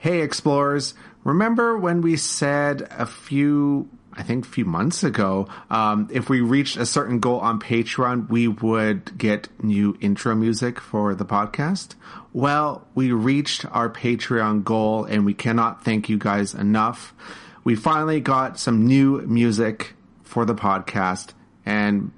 Hey, explorers. Remember when we said a few, I think a few months ago, um, if we reached a certain goal on Patreon, we would get new intro music for the podcast? Well, we reached our Patreon goal and we cannot thank you guys enough. We finally got some new music for the podcast and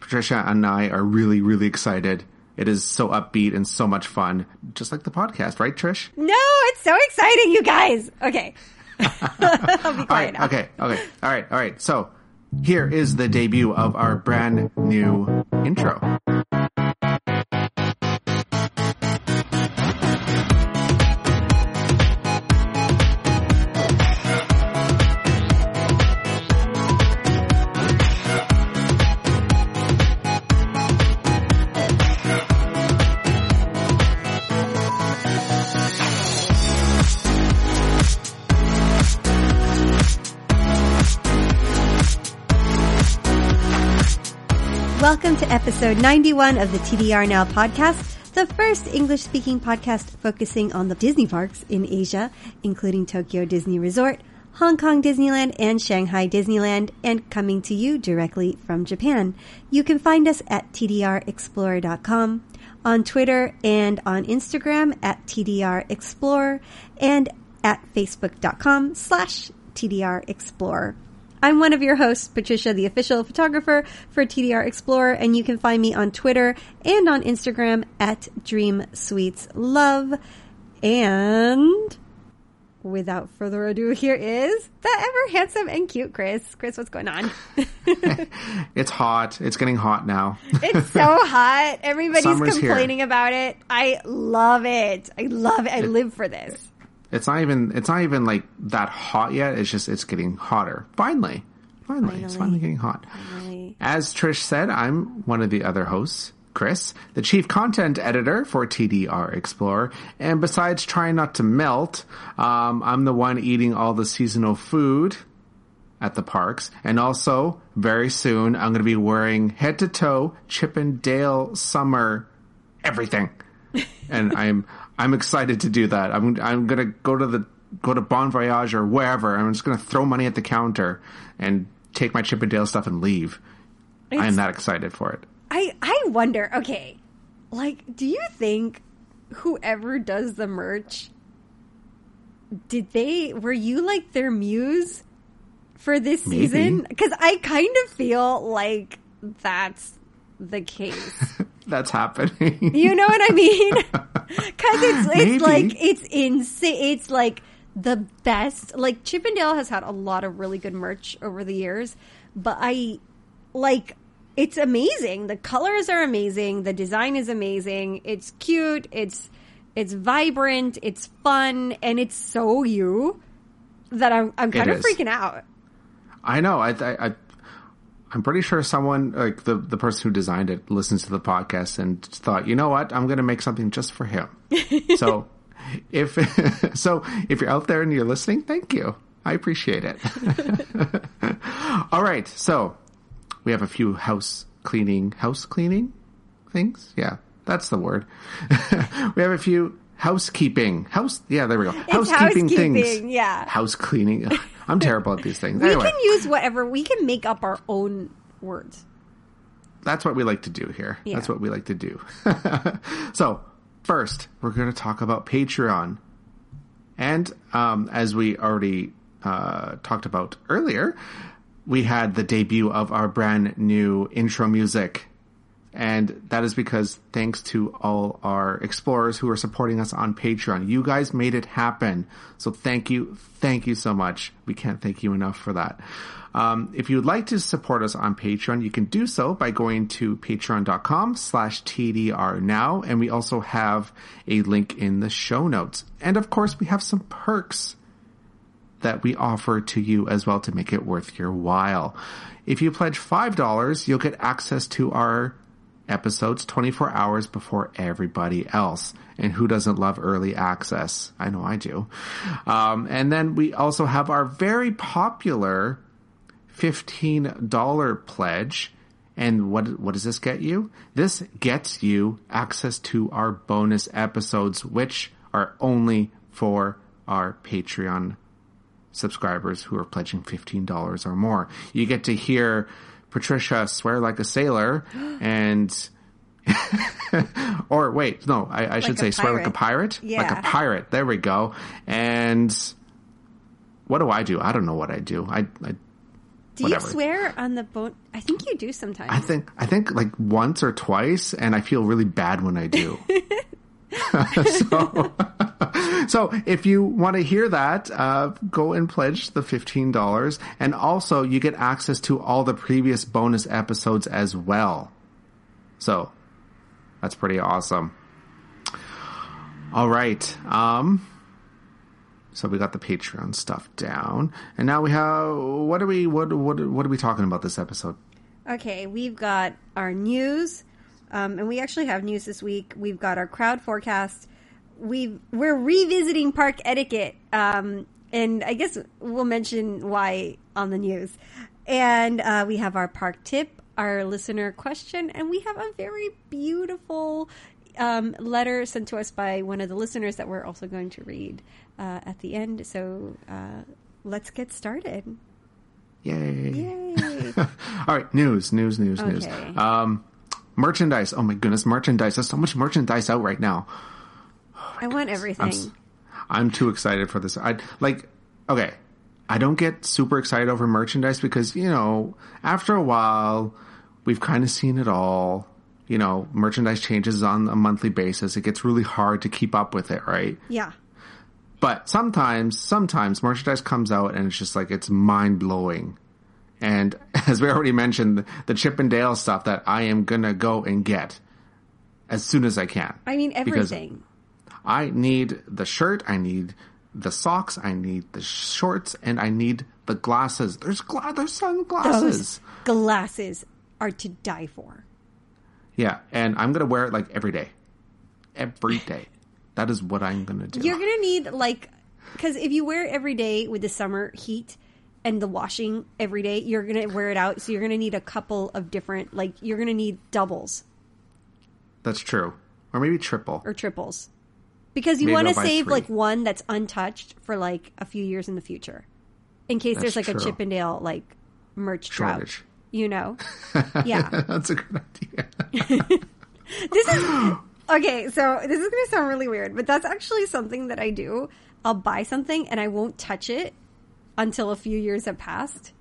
Patricia and I are really, really excited. It is so upbeat and so much fun, just like the podcast, right, Trish? No, it's so exciting, you guys. Okay. I'll be quiet All right, now. okay, okay. All right, all right. So here is the debut of our brand new intro. To episode 91 of the TDR Now podcast, the first English speaking podcast focusing on the Disney parks in Asia, including Tokyo Disney Resort, Hong Kong Disneyland, and Shanghai Disneyland, and coming to you directly from Japan. You can find us at tdrexplorer.com, on Twitter and on Instagram at tdrexplorer, and at facebook.com slash tdrexplorer. I'm one of your hosts, Patricia, the official photographer for TDR Explorer, and you can find me on Twitter and on Instagram at Dream Sweets Love. And without further ado, here is the ever handsome and cute Chris. Chris, what's going on? It's hot. It's getting hot now. it's so hot. Everybody's Summer's here. complaining about it. I love it. I love it. I live for this. It's not even. It's not even like that hot yet. It's just. It's getting hotter. Finally, finally, it's Finally. finally getting hot. Really. As Trish said, I'm one of the other hosts, Chris, the chief content editor for TDR Explorer. And besides trying not to melt, um, I'm the one eating all the seasonal food at the parks. And also, very soon, I'm going to be wearing head to toe Chip and Dale summer everything. and I'm I'm excited to do that. I'm I'm going to go to the go to Bon Voyage or wherever. I'm just going to throw money at the counter and take my Chip and Dale stuff and leave. I'm that excited for it. I I wonder. Okay, like, do you think whoever does the merch did they were you like their muse for this Maybe. season? Because I kind of feel like that's the case. That's happening. You know what I mean? Because it's Maybe. it's like it's insane. It's like the best. Like Chip 'n Dale has had a lot of really good merch over the years, but I like it's amazing. The colors are amazing. The design is amazing. It's cute. It's it's vibrant. It's fun, and it's so you that I'm I'm kind of is. freaking out. I know. I, I, I I'm pretty sure someone like the the person who designed it listens to the podcast and thought, you know what, I'm going to make something just for him. so if so, if you're out there and you're listening, thank you. I appreciate it. All right, so we have a few house cleaning, house cleaning things. Yeah, that's the word. we have a few housekeeping, house. Yeah, there we go. housekeeping things. yeah. House cleaning. I'm terrible at these things. We anyway, can use whatever. We can make up our own words. that's what we like to do here. Yeah. That's what we like to do. so, first, we're going to talk about Patreon. And um, as we already uh, talked about earlier, we had the debut of our brand new intro music. And that is because thanks to all our explorers who are supporting us on Patreon. You guys made it happen. So thank you. Thank you so much. We can't thank you enough for that. Um, if you would like to support us on Patreon, you can do so by going to patreon.com slash TDR now. And we also have a link in the show notes. And of course, we have some perks that we offer to you as well to make it worth your while. If you pledge $5, you'll get access to our episodes 24 hours before everybody else. And who doesn't love early access? I know I do. Um, and then we also have our very popular $15 pledge. And what, what does this get you? This gets you access to our bonus episodes, which are only for our Patreon subscribers who are pledging $15 or more. You get to hear Patricia swear like a sailor and or wait, no, I, I should say swear like a pirate. Yeah. Like a pirate. There we go. And what do I do? I don't know what I do. I, I do whatever. you swear on the boat? I think you do sometimes. I think I think like once or twice, and I feel really bad when I do. so, so if you want to hear that, uh, go and pledge the fifteen dollars, and also you get access to all the previous bonus episodes as well. So that's pretty awesome. All right. Um, so we got the Patreon stuff down, and now we have what are we what what what are we talking about this episode? Okay, we've got our news, um, and we actually have news this week. We've got our crowd forecast. We we're revisiting park etiquette, um, and I guess we'll mention why on the news. And uh, we have our park tip, our listener question, and we have a very beautiful um, letter sent to us by one of the listeners that we're also going to read uh, at the end. So uh, let's get started. Yay! Yay! All right, news, news, news, okay. news. Um, merchandise. Oh my goodness, merchandise. There's so much merchandise out right now. Oh I want everything. I'm, I'm, too excited for this. I like. Okay, I don't get super excited over merchandise because you know after a while we've kind of seen it all. You know, merchandise changes on a monthly basis. It gets really hard to keep up with it, right? Yeah. But sometimes, sometimes merchandise comes out and it's just like it's mind blowing. And as we already mentioned, the Chip 'n Dale stuff that I am gonna go and get as soon as I can. I mean everything. I need the shirt, I need the socks, I need the shorts, and I need the glasses. There's gla- there's sunglasses. Those glasses are to die for. Yeah, and I'm gonna wear it like every day, every day. That is what I'm going to do. You're going to need like because if you wear it every day with the summer heat and the washing every day, you're going to wear it out. So you're going to need a couple of different like you're going to need doubles. That's true, or maybe triple or triples, because you want to save three. like one that's untouched for like a few years in the future, in case that's there's like true. a Chip 'n Dale, like merch Shortage. drought. You know, yeah, that's a good idea. this is Okay, so this is going to sound really weird, but that's actually something that I do. I'll buy something and I won't touch it until a few years have passed.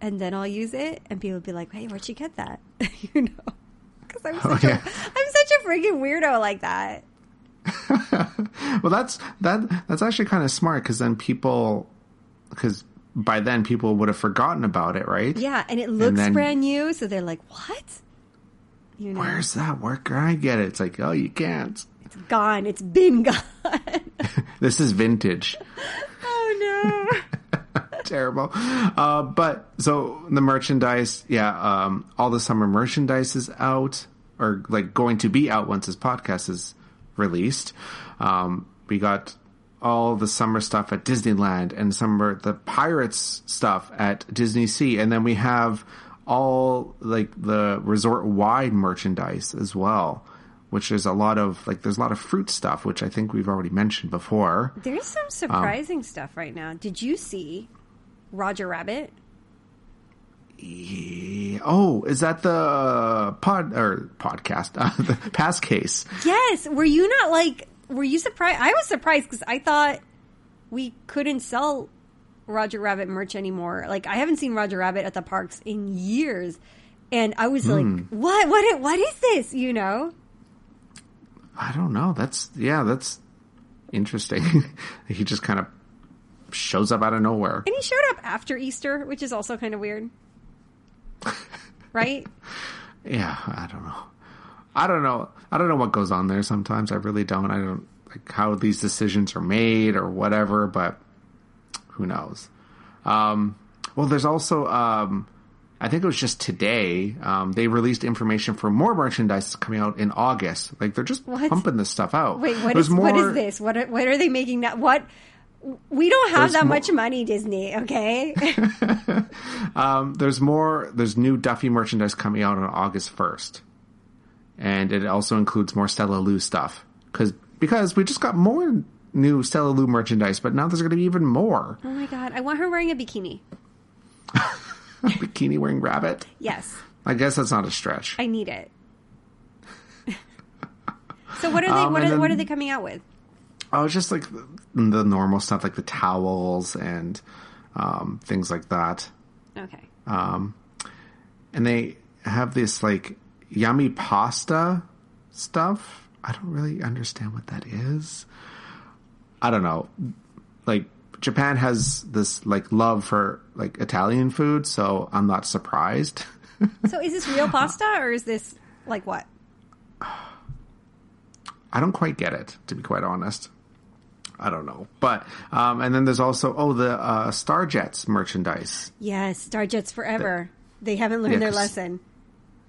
And then I'll use it and people will be like, "Hey, where'd you get that?" you know. Cuz I'm oh, such yeah. a I'm such a freaking weirdo like that. well, that's that that's actually kind of smart cuz then people cuz by then people would have forgotten about it, right? Yeah, and it looks and then, brand new, so they're like, "What?" You know? Where's that? Can I get it? It's like, oh, you can't. It's gone. It's been gone. this is vintage. Oh no. Terrible. Uh, but so the merchandise, yeah, um, all the summer merchandise is out or like going to be out once this podcast is released. Um, we got all the summer stuff at Disneyland and summer the Pirates stuff at DisneySea, and then we have all like the resort wide merchandise as well, which is a lot of like there's a lot of fruit stuff, which I think we've already mentioned before. There's some surprising um, stuff right now. Did you see Roger Rabbit? Yeah. Oh, is that the pod or podcast? Uh, the past case? Yes. Were you not like? Were you surprised? I was surprised because I thought we couldn't sell Roger Rabbit merch anymore. Like I haven't seen Roger Rabbit at the parks in years, and I was mm. like, hmm. "What? What? What is this?" You know. I don't know. That's yeah. That's interesting. he just kind of shows up out of nowhere, and he showed up after Easter, which is also kind of weird, right? yeah, I don't know. I don't know. I don't know what goes on there. Sometimes I really don't. I don't like how these decisions are made or whatever. But who knows? Um, well, there's also, um, I think it was just today, um, they released information for more merchandise coming out in August. Like they're just what? pumping this stuff out. Wait, what is, more, what is this? What are, what are they making that? What? We don't have that more, much money, Disney. Okay. um, there's more. There's new Duffy merchandise coming out on August first, and it also includes more Stella Lou stuff because because we just got more new Stella Lou merchandise, but now there's going to be even more. Oh my god, I want her wearing a bikini. A bikini wearing rabbit. Yes, I guess that's not a stretch. I need it. so what are they? Um, what, are, and what are they coming out with? Oh, it's just like the, the normal stuff, like the towels and um, things like that. Okay. Um, and they have this like yummy pasta stuff. I don't really understand what that is. I don't know. Like Japan has this like love for like Italian food, so I'm not surprised. So is this real pasta or is this like what? I don't quite get it, to be quite honest. I don't know. But um, and then there's also oh the uh, Starjets merchandise Yes, Starjets forever. They haven't learned Yeah, their lesson.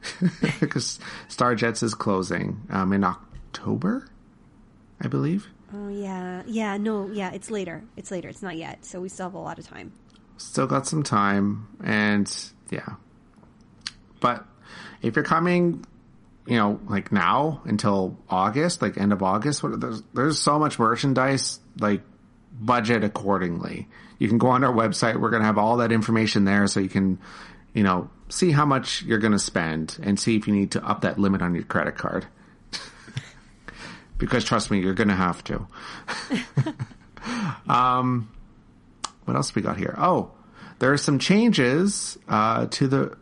because Starjets is closing um, in October, I believe. Oh yeah, yeah. No, yeah. It's later. It's later. It's not yet. So we still have a lot of time. Still got some time, and yeah. But if you're coming, you know, like now until August, like end of August, what, there's there's so much merchandise. Like budget accordingly. You can go on our website. We're gonna have all that information there, so you can, you know, see how much you're gonna spend and see if you need to up that limit on your credit card. because trust me, you're gonna have to. um, what else we got here? Oh, there are some changes uh, to the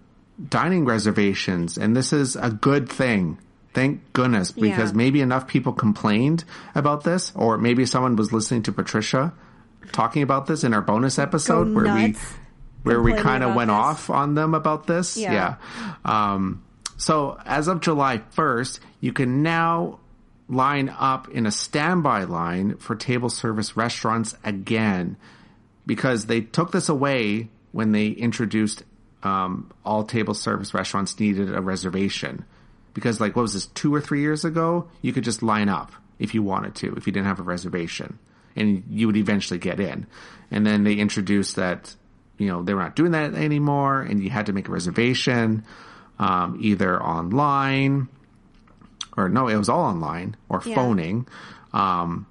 dining reservations, and this is a good thing. Thank goodness, because Yeah. maybe enough people complained about this, or maybe someone was listening to Patricia talking about this in our bonus episode where we where we kind of went this. off on them about this. Yeah. yeah. Um, so as of July 1st, you can now line up in a standby line for table service restaurants again because they took this away when they introduced um, all table service restaurants needed a reservation. Because like what was this two or three years ago? You could just line up if you wanted to, if you didn't have a reservation, and you would eventually get in. And then they introduced that you know they were not doing that anymore, and you had to make a reservation um, either online or no, it was all online or Yeah. phoning. Um,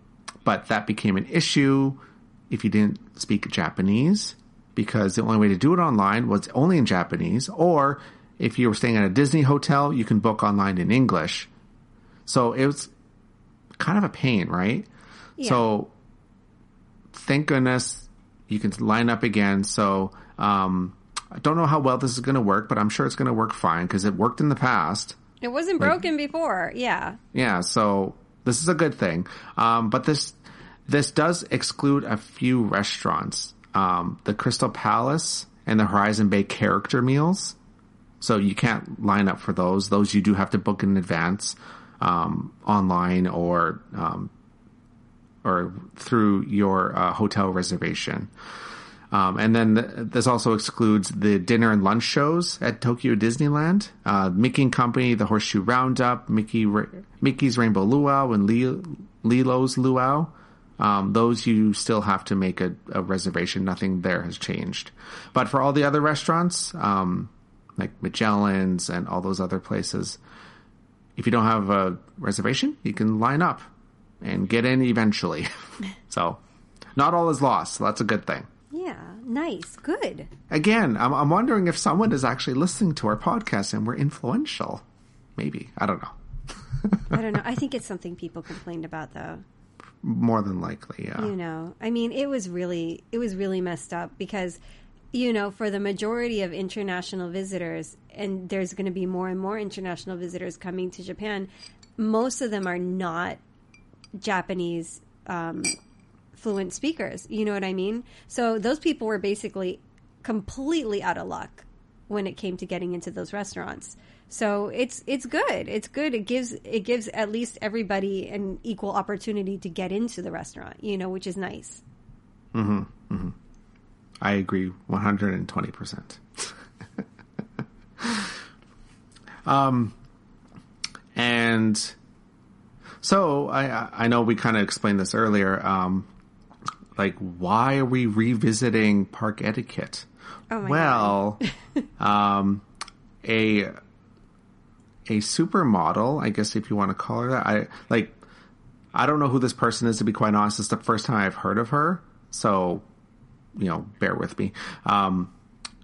but that became an issue if you didn't speak Japanese because the only way to do it online was only in Japanese or if you were staying at a Disney hotel, you can book online in English. So it was kind of a pain, right? So thank goodness you can line up again. So, um, I don't know how well this is going to work, but I'm sure it's going to work fine because it worked in the past. It wasn't broken before. Yeah. Yeah, so this is a good thing. Um, but this this does exclude a few restaurants, um, the Crystal Palace and the Horizon Bay character meals. So you can't line up for those. Those you do have to book in advance, um, online or um, or through your uh, hotel reservation. Um, and then th- this also excludes the dinner and lunch shows at Tokyo Disneyland, uh, Mickey and Company, the Horseshoe Roundup, Mickey Ra- Mickey's Rainbow Luau, and Lilo's Luau. Um, those you still have to make a, a reservation. Nothing there has changed. But for all the other restaurants, um, like Magellan's and all those other places, if you don't have a reservation, you can line up and get in eventually. so, not all is lost. So that's a good thing. Yeah. Nice. Good. Again, I'm, I'm wondering if someone is actually listening to our podcast and we're influential. Maybe. I don't know. I don't know. I think it's something people complained about though. More than likely, yeah. you know i mean it was really it was really messed up because you know for the majority of international visitors and there's going to be more and more international visitors coming to japan most of them are not japanese um, fluent speakers. You know what i mean? So those people were basically completely out of luck when it came to getting into those restaurants so it's it's good it's good it gives it gives at least everybody an equal opportunity to get into the restaurant you know which is nice Hmm. I agree 120%. um, and so I, I know we kind of explained this earlier. Um, like, why are we revisiting park etiquette? Oh my well, um, a a supermodel, I guess if you want to call her that, I like I don't know who this person is to be quite honest. It's the first time I've heard of her, so you know, bear with me. Um,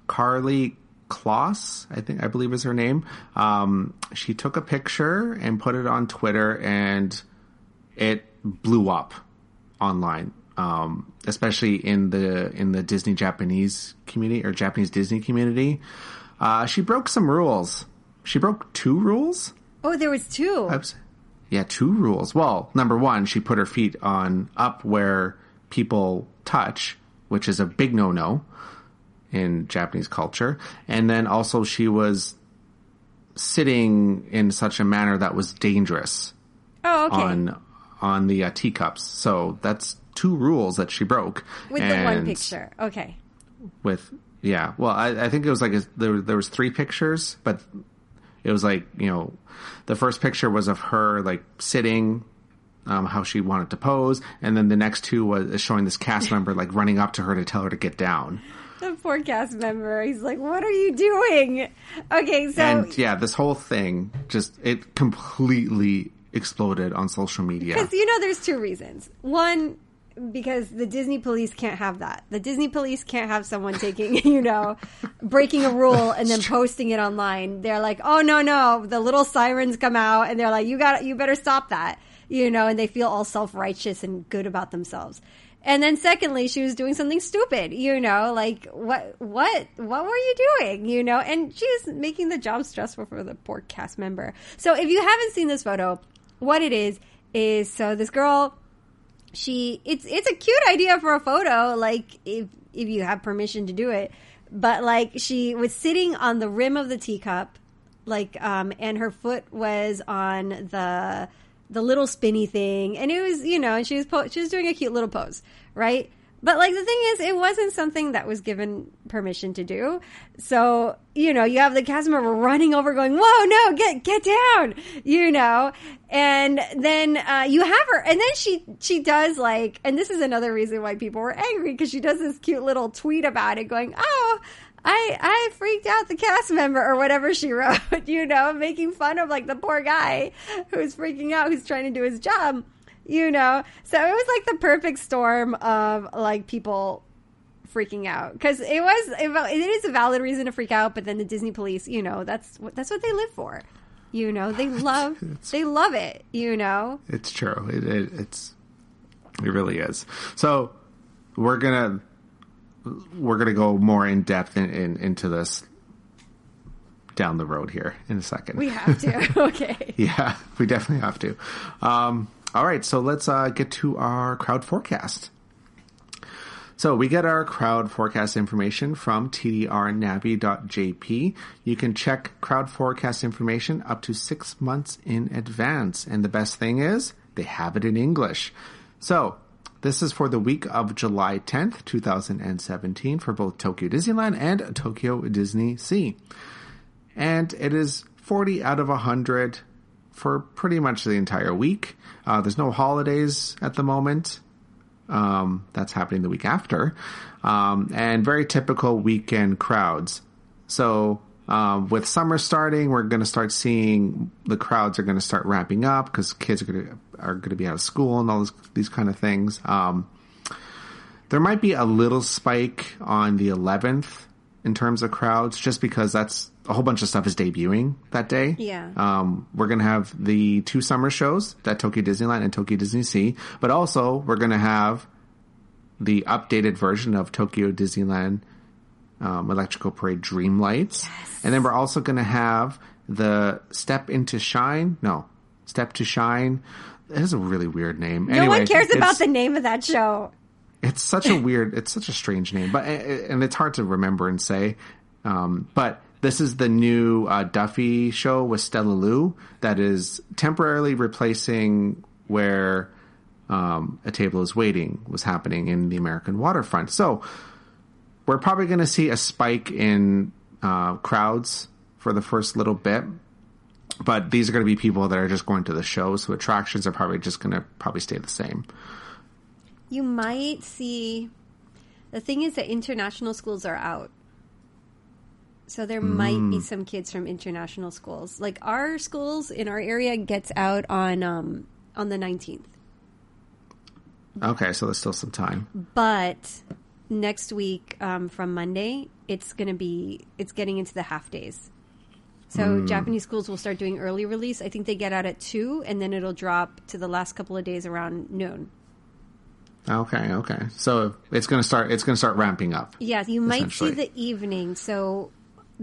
Karlie Kloss, I think I believe is her name. Um, she took a picture and put it on Twitter, and it blew up online, um, especially in the in the Disney Japanese community or Japanese Disney community. Uh, she broke some rules. She broke two rules. Oh, there was two. Yeah, two rules. Well, number one, she put her feet on up where people touch, which is a big no no in Japanese culture. And then also she was sitting in such a manner that was dangerous. Oh, okay. On on the uh, teacups. So that's two rules that she broke. With and the one picture. Okay. With yeah, well, I, I think it was like a, there there was three pictures, but it was like you know, the first picture was of her like sitting, um, how she wanted to pose, and then the next two was showing this cast member like running up to her to tell her to get down. The poor cast member, he's like, "What are you doing?" Okay, so and yeah, this whole thing just it completely exploded on social media. Because you know, there's two reasons. One, because the Disney police can't have that. The Disney police can't have someone taking, you know, breaking a rule and then posting it online. They're like, "Oh no, no!" The little sirens come out and they're like, "You got, you better stop that," you know, and they feel all self righteous and good about themselves. And then secondly, she was doing something stupid, you know, like what, what, what were you doing, you know? And she was making the job stressful for the poor cast member. So if you haven't seen this photo, what it is is so this girl she it's it's a cute idea for a photo like if if you have permission to do it. But like she was sitting on the rim of the teacup like um and her foot was on the the little spinny thing. And it was you know and she was po- she was doing a cute little pose right but like the thing is, it wasn't something that was given permission to do. So, you know, you have the cast member running over going, whoa, no, get, get down, you know, and then, uh, you have her, and then she, she does like, and this is another reason why people were angry because she does this cute little tweet about it going, oh, I, I freaked out the cast member or whatever she wrote, you know, making fun of like the poor guy who's freaking out, who's trying to do his job you know? So it was like the perfect storm of like people freaking out. Because it was it is a valid reason to freak out but then the disney police you know that's what that's what they live for. You know they love they love it you know? It's true. It, it, it's it really is. So we're gonna we're gonna go more in depth in, in, into this down the road here in a second. We have to. Okay. Yeah we definitely have to. Um all right, so let's uh, get to our crowd forecast. So we get our crowd forecast information from tdrnavi.jp. You can check crowd forecast information up to six months in advance. And the best thing is they have it in English. So this is for the week of July 10th, 2017 for both Tokyo Disneyland and Tokyo DisneySea. And it is 40 out of 100 for pretty much the entire week. Uh, there's no holidays at the moment. Um, that's happening the week after. Um, and very typical weekend crowds. So, um, with summer starting, we're going to start seeing the crowds are going to start ramping up because kids are going to are going to be out of school and all this, these kind of things. Um, there might be a little spike on the 11th in terms of crowds, just because that's a whole bunch of stuff is debuting that day. Yeah. Um, we're going to have the two summer shows at Tokyo Disneyland and Tokyo DisneySea, but also we're going to have the updated version of Tokyo Disneyland um, Electrical Parade Dreamlights. Yes. And then we're also going to have the Step into Shine. No, Step to Shine. It has a really weird name. No anyway, one cares about the name of that show. It's such a weird, it's such a strange name, but and it's hard to remember and say. Um, but this is the new uh, Duffy show with Stella Lou that is temporarily replacing where um, a table is waiting was happening in the American waterfront. So we're probably going to see a spike in uh, crowds for the first little bit. But these are going to be people that are just going to the show, so attractions are probably just going to probably stay the same. You might see. The thing is that international schools are out. So there mm. might be mm. some kids from international schools. Like our schools in our area gets out on um, on the 19th. Okay, so there's still some time. But next week, um, from Monday, it's going to be it's getting into the half days. So Japanese schools will start doing early release. I think they get out at two, and then it'll drop to the last couple of days around noon. Okay, okay. So it's gonna start. It's gonna start ramping up. Yeah, you might see the evening. So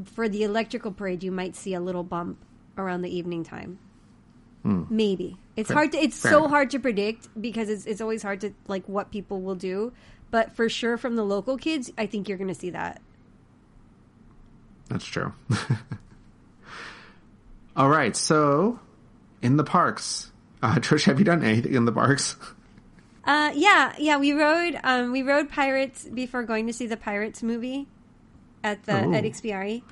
for the electrical parade, you might see a little bump around the evening time. Maybe it's Fair- hard to. It's fair so hard to predict because it's it's always hard to like what people will do. But for sure, from the local kids, I think you're going to see that. That's true. All right, so in the parks, uh, Trish, have you done anything in the parks? Uh, yeah, yeah. We rode um, we rode Pirates before going to see the Pirates movie at the Oh. at Ikspiari,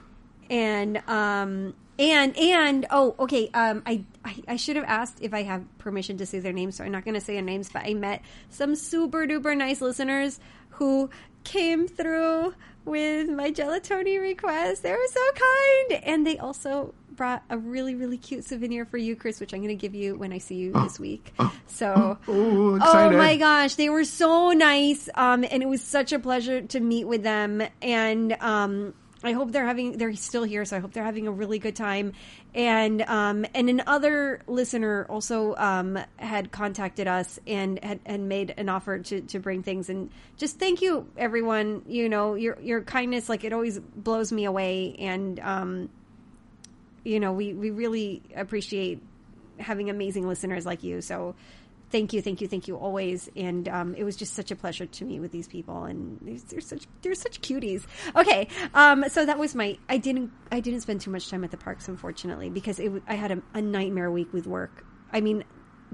and um and and oh okay um I, I I should have asked if I have permission to say their names, so I'm not going to say their names. But I met some super duper nice listeners who came through with my gelatoni request. They were so kind, and they also brought a really really cute souvenir for you, Chris, which I'm going to give you when I see you this week. So. Oh, Oh my gosh, they were so nice, um, and it was such a pleasure to meet with them. And um, I hope they're having they're still here, so I hope they're having a really good time. And um, and another listener also um, had contacted us and had, had made an offer to, to bring things. And just thank you, everyone. You know your your kindness, like it always blows me away. And um, you know we we really appreciate having amazing listeners like you. So thank you, thank you, thank you always. And um, it was just such a pleasure to meet with these people, and they're, they're such they're such cuties. Okay, um, so that was my. I didn't I didn't spend too much time at the parks, unfortunately, because it I had a, a nightmare week with work. I mean,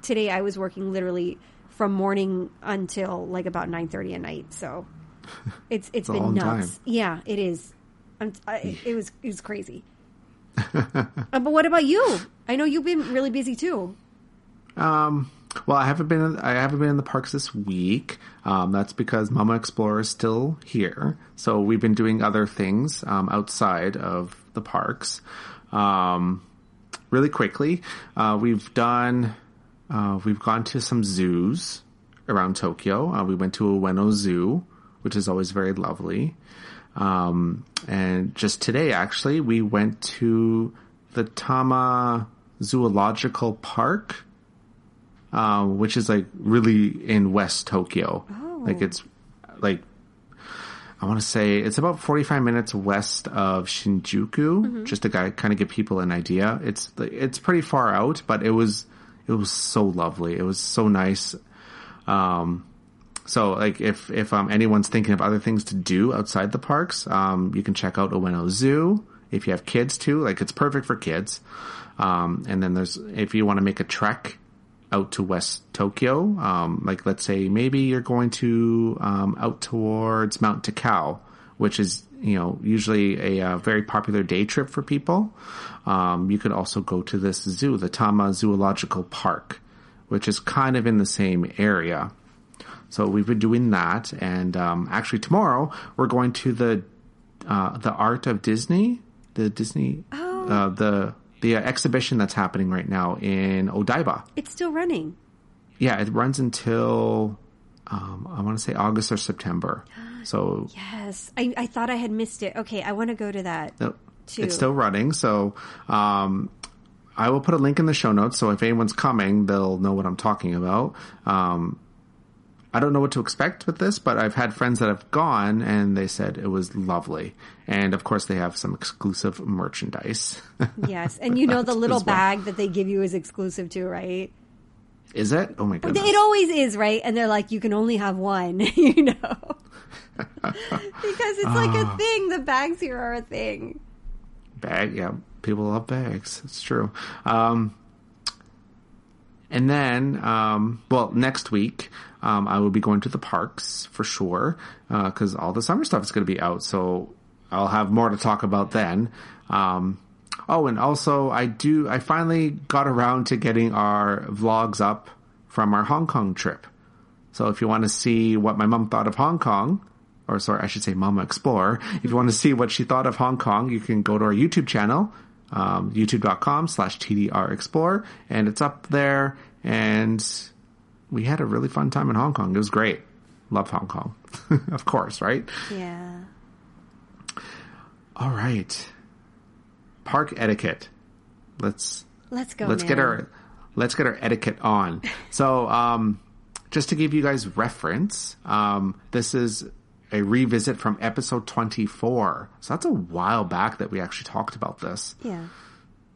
today I was working literally from morning until like about nine thirty at night. So it's it's a been nuts. time. Yeah, it is. I'm, I, it was it was crazy. Uh, but what about you? I know you've been really busy too. Um, well, I haven't been. I haven't been in the parks this week. Um, that's because Mama Explorer is still here. So we've been doing other things um, outside of the parks. Um, really quickly, uh, we've done. Uh, we've gone to some zoos around Tokyo. Uh, we went to a Ueno Zoo, which is always very lovely. Um, and just today, actually, we went to the Tama Zoological Park, um, which is like really in West Tokyo. Like it's like I want to say it's about 45 minutes west of Shinjuku, just to kind of give people an idea. It's it's pretty far out, but it was it was so lovely. It was so nice. Um, so like if if um, anyone's thinking of other things to do outside the parks, um, you can check out Ueno Zoo. If you have kids too, like it's perfect for kids. Um, and then there's if you want to make a trek out to West Tokyo, um, like let's say maybe you're going to um, out towards Mount Takao, which is you know usually a, uh very popular day trip for people. Um, you could also go to this zoo, the Tama Zoological Park, which is kind of in the same area. So we've been doing that, and um, actually tomorrow we're going to the uh, the Art of Disney, the Disney, uh, the the uh, exhibition that's happening right now in Odaiba. It's still running. Yeah, it runs until um, I want to say August or September. So Yes, I, I thought I had missed it. Okay, I want to go to that. no, Too. it's still running. So um, I will put a link in the show notes. So if anyone's coming, they'll know what I'm talking about. Um, I don't know what to expect with this, but I've had friends that have gone and they said it was lovely. And of course, they have some exclusive merchandise. Yes, and you know the little well. bag that they give you is exclusive too, right? Is it? Oh my goodness! It always is, right? And they're like, you can only have one, you know, because it's like Ah. a thing. The bags here are a thing. Bag, yeah. People love bags. It's true. Um, and then, um, well, next week, um, I will be going to the parks for sure, uh, cause all the summer stuff is going to be out. So I'll have more to talk about then. Um, oh, and also I do, I finally got around to getting our vlogs up from our Hong Kong trip. So if you want to see what my mom thought of Hong Kong, or sorry, I should say Mama Explorer. If you want to see what she thought of Hong Kong, you can go to our YouTube channel, um, youtube.com slash TDR Explorer, and it's up there. And we had a really fun time in Hong Kong. It was great. Loved Hong Kong, of course, right? Yeah. All right. Park etiquette. Let's Let's go. let's get our let's get our etiquette on. So, um, just to give you guys reference, um, this is a revisit from episode twenty four. So that's a while back that we actually talked about this. Yeah.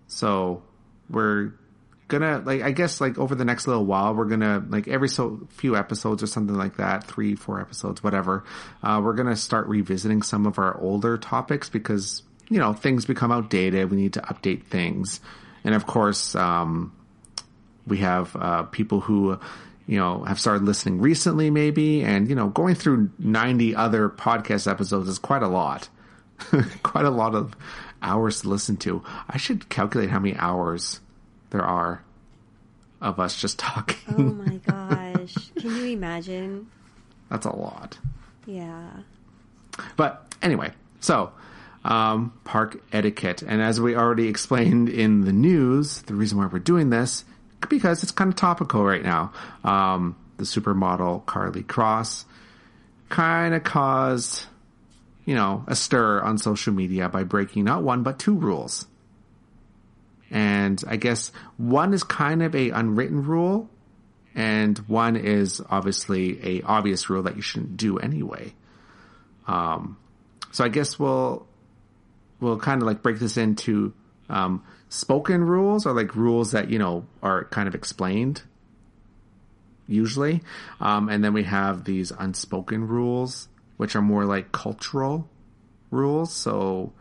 So we're gonna like I guess like over the next little while we're gonna like every so few episodes or something like that, three, four episodes, whatever. Uh, we're gonna start revisiting some of our older topics because you know things become outdated. We need to update things, and of course, um, we have uh, people who you know have started listening recently, maybe, and you know going through ninety other podcast episodes is quite a lot. quite a lot of hours to listen to. I should calculate how many hours there are of us just talking. Oh my gosh. Can you imagine? That's a lot. Yeah. But anyway, so um, park etiquette, and as we already explained in the news, the reason why we're doing this because it's kind of topical right now. Um, the supermodel Karlie Kloss kind of caused, you know, a stir on social media by breaking not one but two rules. And I guess one is kind of a unwritten rule, and one is obviously a obvious rule that you shouldn't do anyway. Um, so I guess we'll we'll kind of like break this into um, spoken rules or like rules that you know are kind of explained usually, um, and then we have these unspoken rules which are more like cultural rules. So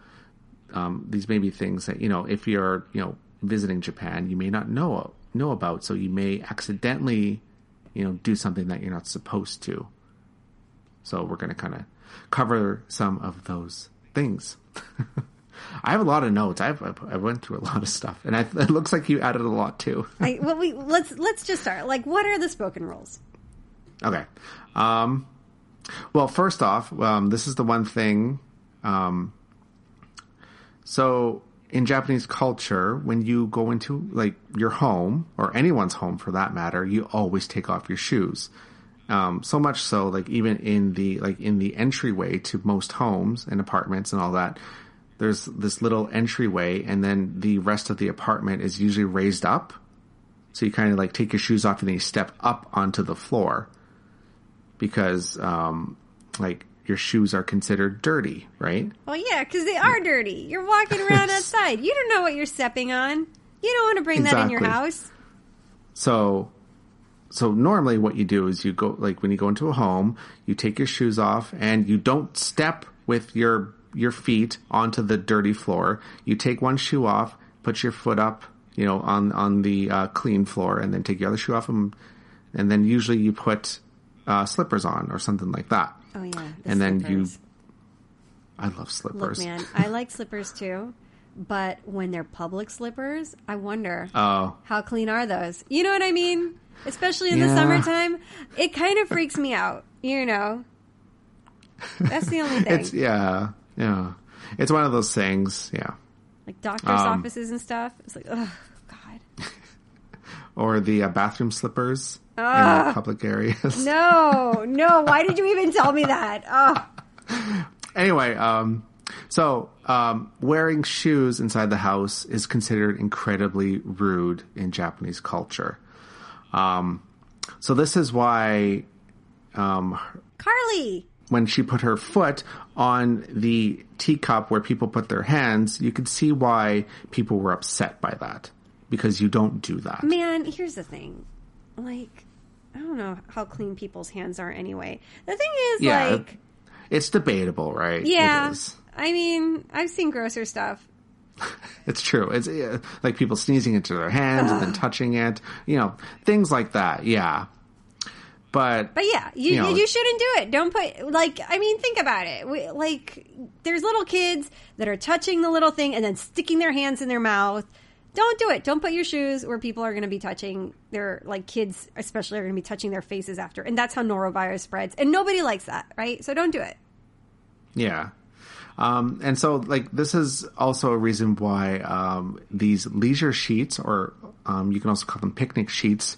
um, these may be things that you know if you're you know visiting Japan, you may not know know about, so you may accidentally you know do something that you're not supposed to. So we're going to kind of cover some of those things. I have a lot of notes. I've I went through a lot of stuff, and I, it looks like you added a lot too. I, well, we let's let's just start. Like, what are the spoken rules? Okay. Um, well, first off, um, this is the one thing. Um, so in Japanese culture, when you go into like your home or anyone's home for that matter, you always take off your shoes. Um, so much so, like even in the like in the entryway to most homes and apartments and all that, there's this little entryway, and then the rest of the apartment is usually raised up. So you kind of like take your shoes off and then you step up onto the floor because um, like your shoes are considered dirty, right? Well, yeah, because they are dirty. You're walking around outside. You don't know what you're stepping on. You don't want to bring that in your house. So so normally what you do is you go like when you go into a home, you take your shoes off and you don't step with your your feet onto the dirty floor. You take one shoe off, put your foot up, you know, on on the uh, clean floor, and then take your other shoe off, and, and then usually you put uh, slippers on or something like that. Oh yeah, the And then you- I love Look, slippers. man, I like slippers too, but when they're public slippers, I wonder Oh, how clean are those. You know what I mean? Especially in the summertime, it kind of freaks me out. You know, that's the only thing. it's yeah, yeah. It's one of those things, yeah. like doctors' um, offices and stuff. It's like, oh god, Or the uh, bathroom slippers in public areas. no, no. Why did you even tell me that? Oh, anyway, um, so um, wearing shoes inside the house is considered incredibly rude in Japanese culture. Um, so this is why um, Karlie. When she put her foot on the teacup where people put their hands, you could see why people were upset by that because you don't do that. Man, here's the thing. Like, I don't know how clean people's hands are anyway. The thing is, Yeah, like, it's debatable, right? yeah. I mean, I've seen grosser stuff. It's true. It's uh, like people sneezing into their hands and then touching it, you know, things like that. Yeah. But, But yeah, you, You know- you shouldn't do it. Don't put like I mean, think about it. We, like there's little kids that are touching the little thing and then sticking their hands in their mouth. Don't do it. Don't put your shoes where people are going to be touching their like kids, especially are going to be touching their faces after, and that's how norovirus spreads. And nobody likes that, right? So don't do it. yeah. Um, and so, like, this is also a reason why um, these leisure sheets, or um, you can also call them picnic sheets,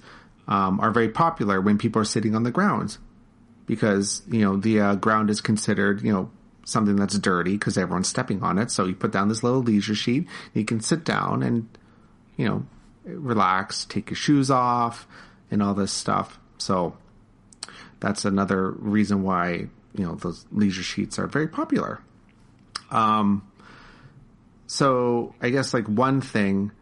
um, are very popular when people are sitting on the ground because you know the uh, ground is considered you know something that's dirty because everyone's stepping on it. So you put down this little leisure sheet. You can sit down and you know relax, take your shoes off, and all this stuff. So that's another reason why you know those leisure sheets are very popular. Um, so I guess like one thing,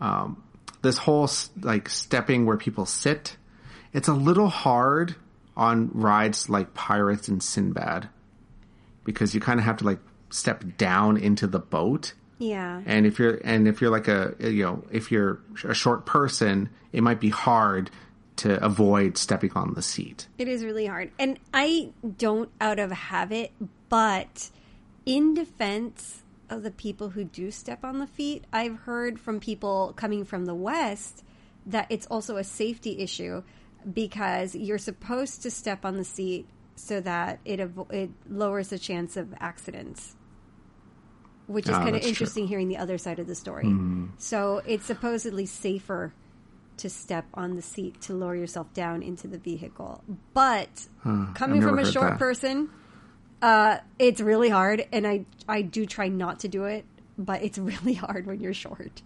um, this whole like stepping where people sit, it's a little hard on rides like Pirates and Sinbad because you kind of have to like step down into the boat. Yeah. And if you're and if you're like a you know if you're a short person, it might be hard to avoid stepping on the seat. It is really hard. And I don't out of habit, but in defense of the people who do step on the feet, I've heard from people coming from the West that it's also a safety issue because you're supposed to step on the seat so that it avo- it lowers the chance of accidents. Which is Ah, kind of that's true. interesting hearing the other side of the story. Mm-hmm. So it's supposedly safer to step on the seat to lower yourself down into the vehicle. But coming from a short that. person, uh, it's really hard, and I I do try not to do it, but it's really hard when you're short.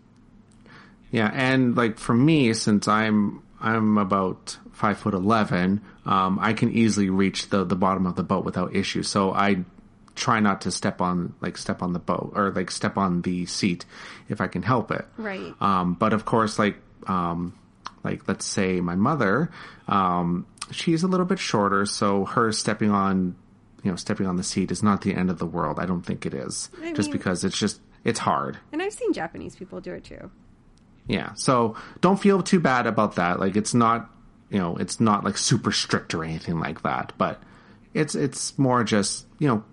Yeah, and like for me, since I'm I'm about five foot eleven, um, I can easily reach the the bottom of the boat without issue. So I try not to step on like step on the boat or like step on the seat if I can help it. Right. Um, but of course, like um, like let's say my mother, um, she's a little bit shorter, so her stepping on you know stepping on the seat is not the end of the world. I don't think it is, I just mean- because it's just it's hard. And I've seen Japanese people do it too. Yeah. So don't feel too bad about that. Like it's not, you know, it's not like super strict or anything like that, but it's it's more just, you know,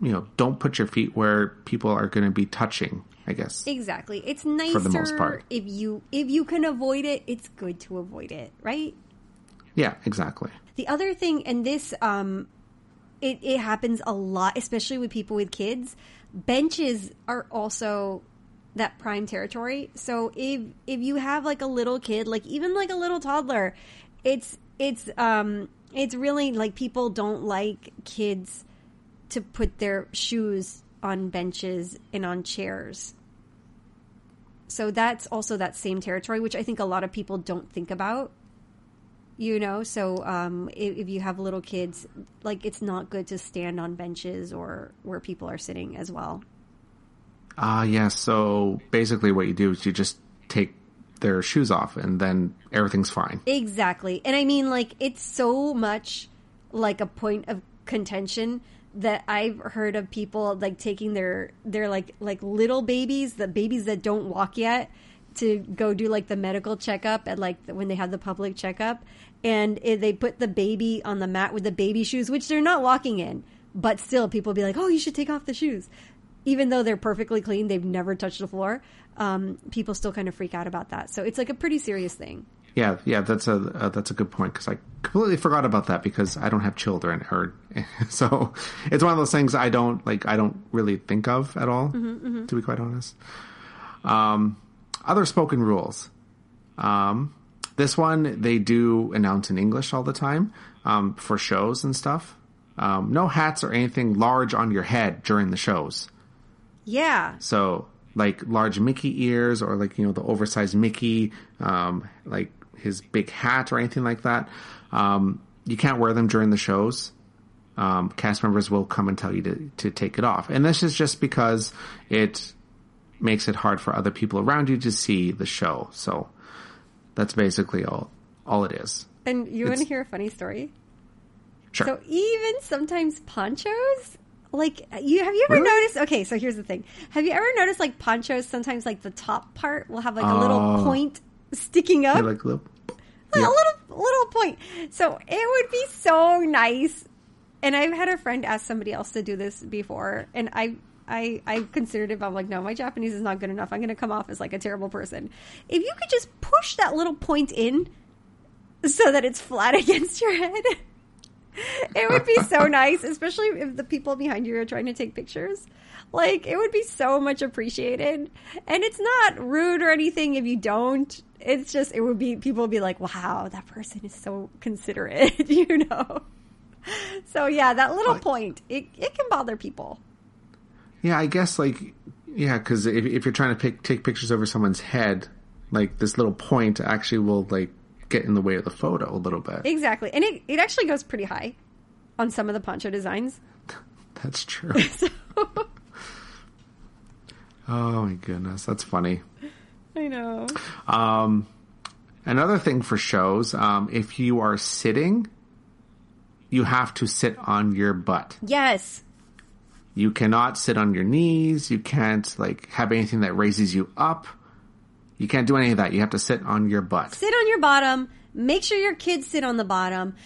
you know, don't put your feet where people are going to be touching, I guess. Exactly. It's nicer the most part. if you if you can avoid it. It's good to avoid it, right? Yeah, exactly. The other thing, and this, um, it, it happens a lot, especially with people with kids. Benches are also that prime territory. So if if you have like a little kid, like even like a little toddler, it's it's um it's really like people don't like kids to put their shoes on benches and on chairs. So that's also that same territory, which I think a lot of people don't think about you know so um, if, if you have little kids like it's not good to stand on benches or where people are sitting as well Ah, yeah. So basically what you do is you just take their shoes off and then everything's fine. exactly and i mean like it's so much like a point of contention that i've heard of people like taking their their like like little babies the babies that don't walk yet to go do like the medical checkup at like when they have the public checkup and if they put the baby on the mat with the baby shoes which they're not walking in but still people be like oh you should take off the shoes even though they're perfectly clean they've never touched the floor um, people still kind of freak out about that so it's like a pretty serious thing Yeah, yeah, that's a uh, that's a good point because I completely forgot about that because I don't have children, or so it's one of those things I don't like. I don't really think of at all, to be quite honest. Um, other spoken rules. Um, this one they do announce in English all the time um, for shows and stuff. Um, no hats or anything large on your head during the shows. yeah So like large Mickey ears or like, you know, the oversized Mickey, um, like his big hat or anything like that. Um, you can't wear them during the shows. Um, cast members will come and tell you to, to take it off. And this is just because it makes it hard for other people around you to see the show. So that's basically all, all it is. and you want to hear a funny story Sure. So even sometimes ponchos, like you have you ever Really? noticed? Okay, so here's the thing: Have you ever noticed like ponchos? Sometimes like the top part will have like a little Oh. point sticking up, Yeah, like little, a little little point. So it would be so nice. And I've had a friend ask somebody else to do this before, and I. I, I considered it, but I'm like, no, my Japanese is not good enough. I'm going to come off as like a terrible person. If you could just push that little point in so that it's flat against your head, it would be so nice, especially if the people behind you are trying to take pictures. Like, it would be so much appreciated. And it's not rude or anything if you don't. It's just, it would be, people would be like, wow, that person is so considerate, you know? So, yeah, that little point, it, it can bother people. Yeah, I guess, like, yeah, because if, if you're trying to pick, take pictures over someone's head, like, this little point actually will, like, get in the way of the photo a little bit. Exactly. And it, it actually goes pretty high on some of the poncho designs. That's true. So, Oh my goodness, that's funny. I know. Um, another thing for shows, um, if you are sitting, you have to sit on your butt. Yes. You cannot sit on your knees. You can't like have anything that raises you up. You can't do any of that. You have to sit on your butt. sit on your bottom. Make sure your kids sit on the bottom.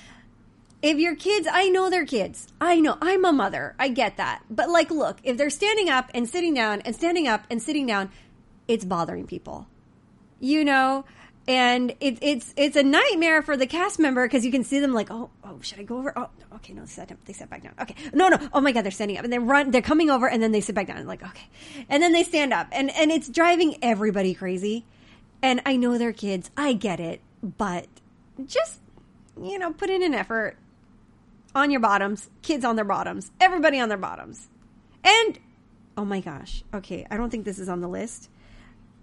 If your kids, I know they're kids. I know. I'm a mother. I get that. But like, look, if they're standing up and sitting down and standing up and sitting down, it's bothering people. You know? And it, it's it's a nightmare for the cast member because you can see them like, oh, oh, should I go over? Oh, okay, no, they sat, they back down. Okay, no, no, oh my god, they're standing up and they run, they're coming over and then they sit back down. and like, okay, and then they stand up and and it's driving everybody crazy. And I know they're kids, I get it, but just you know, put in an effort on your bottoms, kids on their bottoms, everybody on their bottoms. And oh my gosh, okay, I don't think this is on the list.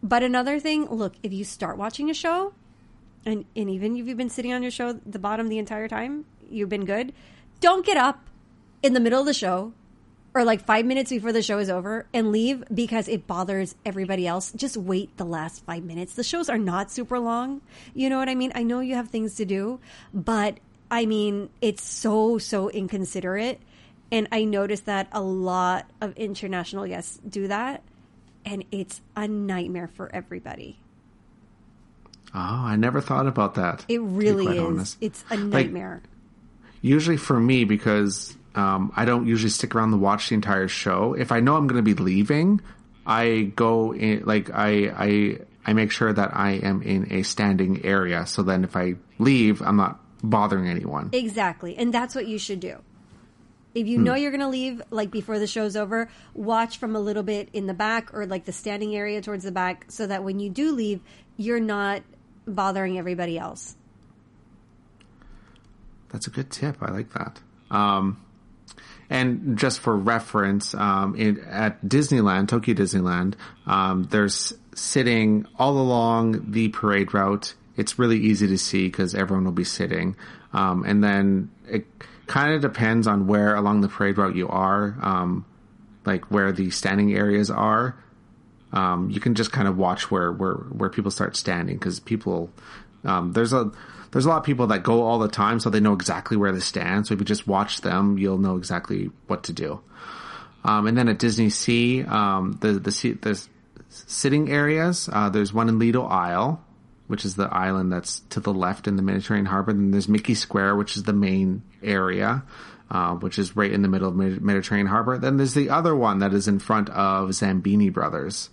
But another thing, look, if you start watching a show, and, and even if you've been sitting on your show the bottom the entire time, you've been good, don't get up in the middle of the show or like five minutes before the show is over and leave because it bothers everybody else. Just wait the last five minutes. The shows are not super long. You know what I mean? I know you have things to do, but I mean, it's so, so inconsiderate. And I noticed that a lot of international guests do that. And it's a nightmare for everybody. Oh, I never thought about that. It really is. honest. It's a nightmare. Usually for me, because um, I don't usually stick around to watch the entire show. If I know I'm going to be leaving, I go in like I I I make sure that I am in a standing area. So then if I leave, I'm not bothering anyone. Exactly. And that's what you should do. If you know you're going to leave, like before the show's over, watch from a little bit in the back or like the standing area towards the back so that when you do leave, you're not bothering everybody else. That's a good tip. I like that. Um, and just for reference, um, in, at Disneyland, Tokyo Disneyland, um, there's sitting all along the parade route. It's really easy to see because everyone will be sitting. Um, and then it kind of depends on where along the parade route you are, um, like where the standing areas are. Um, you can just kind of watch where where where people start standing because people um, there's a there's a lot of people that go all the time, so they know exactly where to stand. So if you just watch them, you'll know exactly what to do. Um, and then at DisneySea, um, the the the sitting areas, uh, there's one in Lido Isle, which is the island that's to the left in the Mediterranean harbor. Then there's Mickey Square, which is the main area, uh, which is right in the middle of Medi- Mediterranean harbor. Then there's the other one that is in front of Zambini Brothers.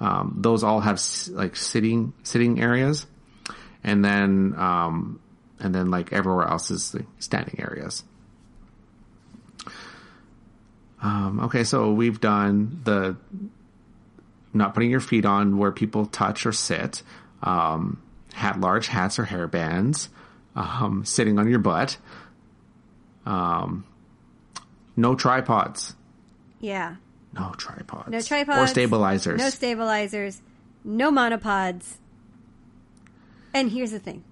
Um, those all have like sitting sitting areas, and then um, and then like everywhere else is the standing areas. Um, okay, so we've done the not putting your feet on where people touch or sit, um, hat large hats or hair bands, um, sitting on your butt, um, no tripods, Yeah. no tripods, No tripods. or stabilizers. No stabilizers. No monopods. And here's the thing.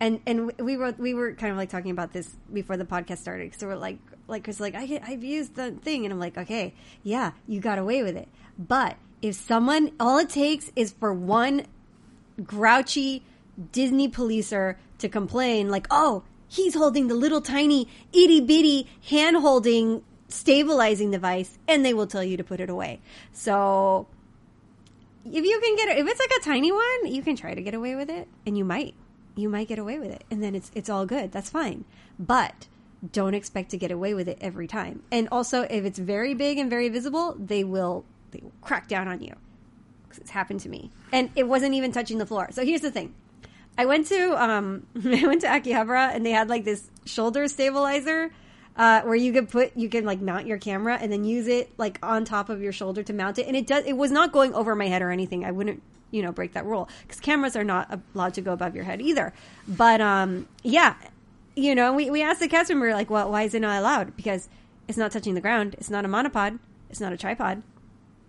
And and we were we were kind of like talking about this before the podcast started. So we're like like Chris like I I've used the thing and I'm like okay yeah you got away with it. But if someone all it takes is for one grouchy Disney policer to complain like oh he's holding the little tiny itty bitty hand holding stabilizing device and they will tell you to put it away. So if you can get it, if it's like a tiny one, you can try to get away with it, and you might, you might get away with it, and then it's it's all good. That's fine, but don't expect to get away with it every time. And also, if it's very big and very visible, they will they will crack down on you. 'Cause It's happened to me, and it wasn't even touching the floor. So here's the thing: I went to um I went to Akihabara and they had like this shoulder stabilizer uh, where you could put you can like mount your camera and then use it like on top of your shoulder to mount it and it does it was not going over my head or anything. I wouldn't you know break that rule because cameras are not allowed to go above your head either. But um yeah, you know we we asked the customer like well why is it not allowed because it's not touching the ground. It's not a monopod. It's not a tripod.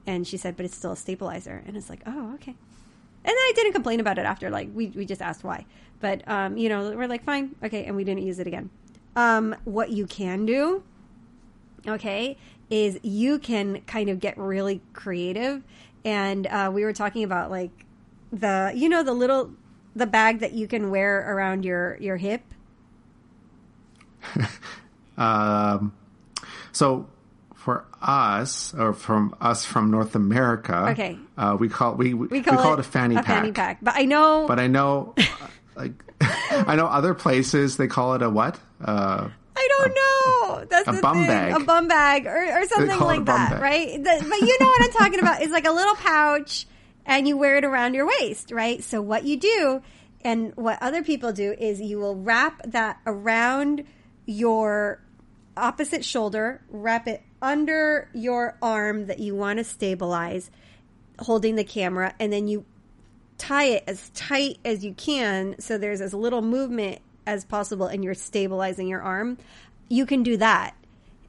And she said, but it's still a stabilizer. And it's like, oh, okay. And then I didn't complain about it after. Like, we, we just asked why. But, um, you know, we're like, fine. Okay. And we didn't use it again. Um, what you can do, okay, is you can kind of get really creative. And uh, we were talking about, like, the, you know, the little, the bag that you can wear around your, your hip. um, so for us, or from us from North America, okay, uh, we call we we, we call, we call it, it, a fanny a pack. fanny pack. But I know, but I know, like I know other places they call it a what? Uh, I don't a, know. That's a bum thing. bag, a bum bag, or, or something like that, right? The, but you know what I'm talking about? It's like a little pouch, and you wear it around your waist, right? So what you do, and what other people do, is you will wrap that around your opposite shoulder, wrap it under your arm that you want to stabilize, holding the camera, and then you tie it as tight as you can so there's as little movement as possible and you're stabilizing your arm. You can do that.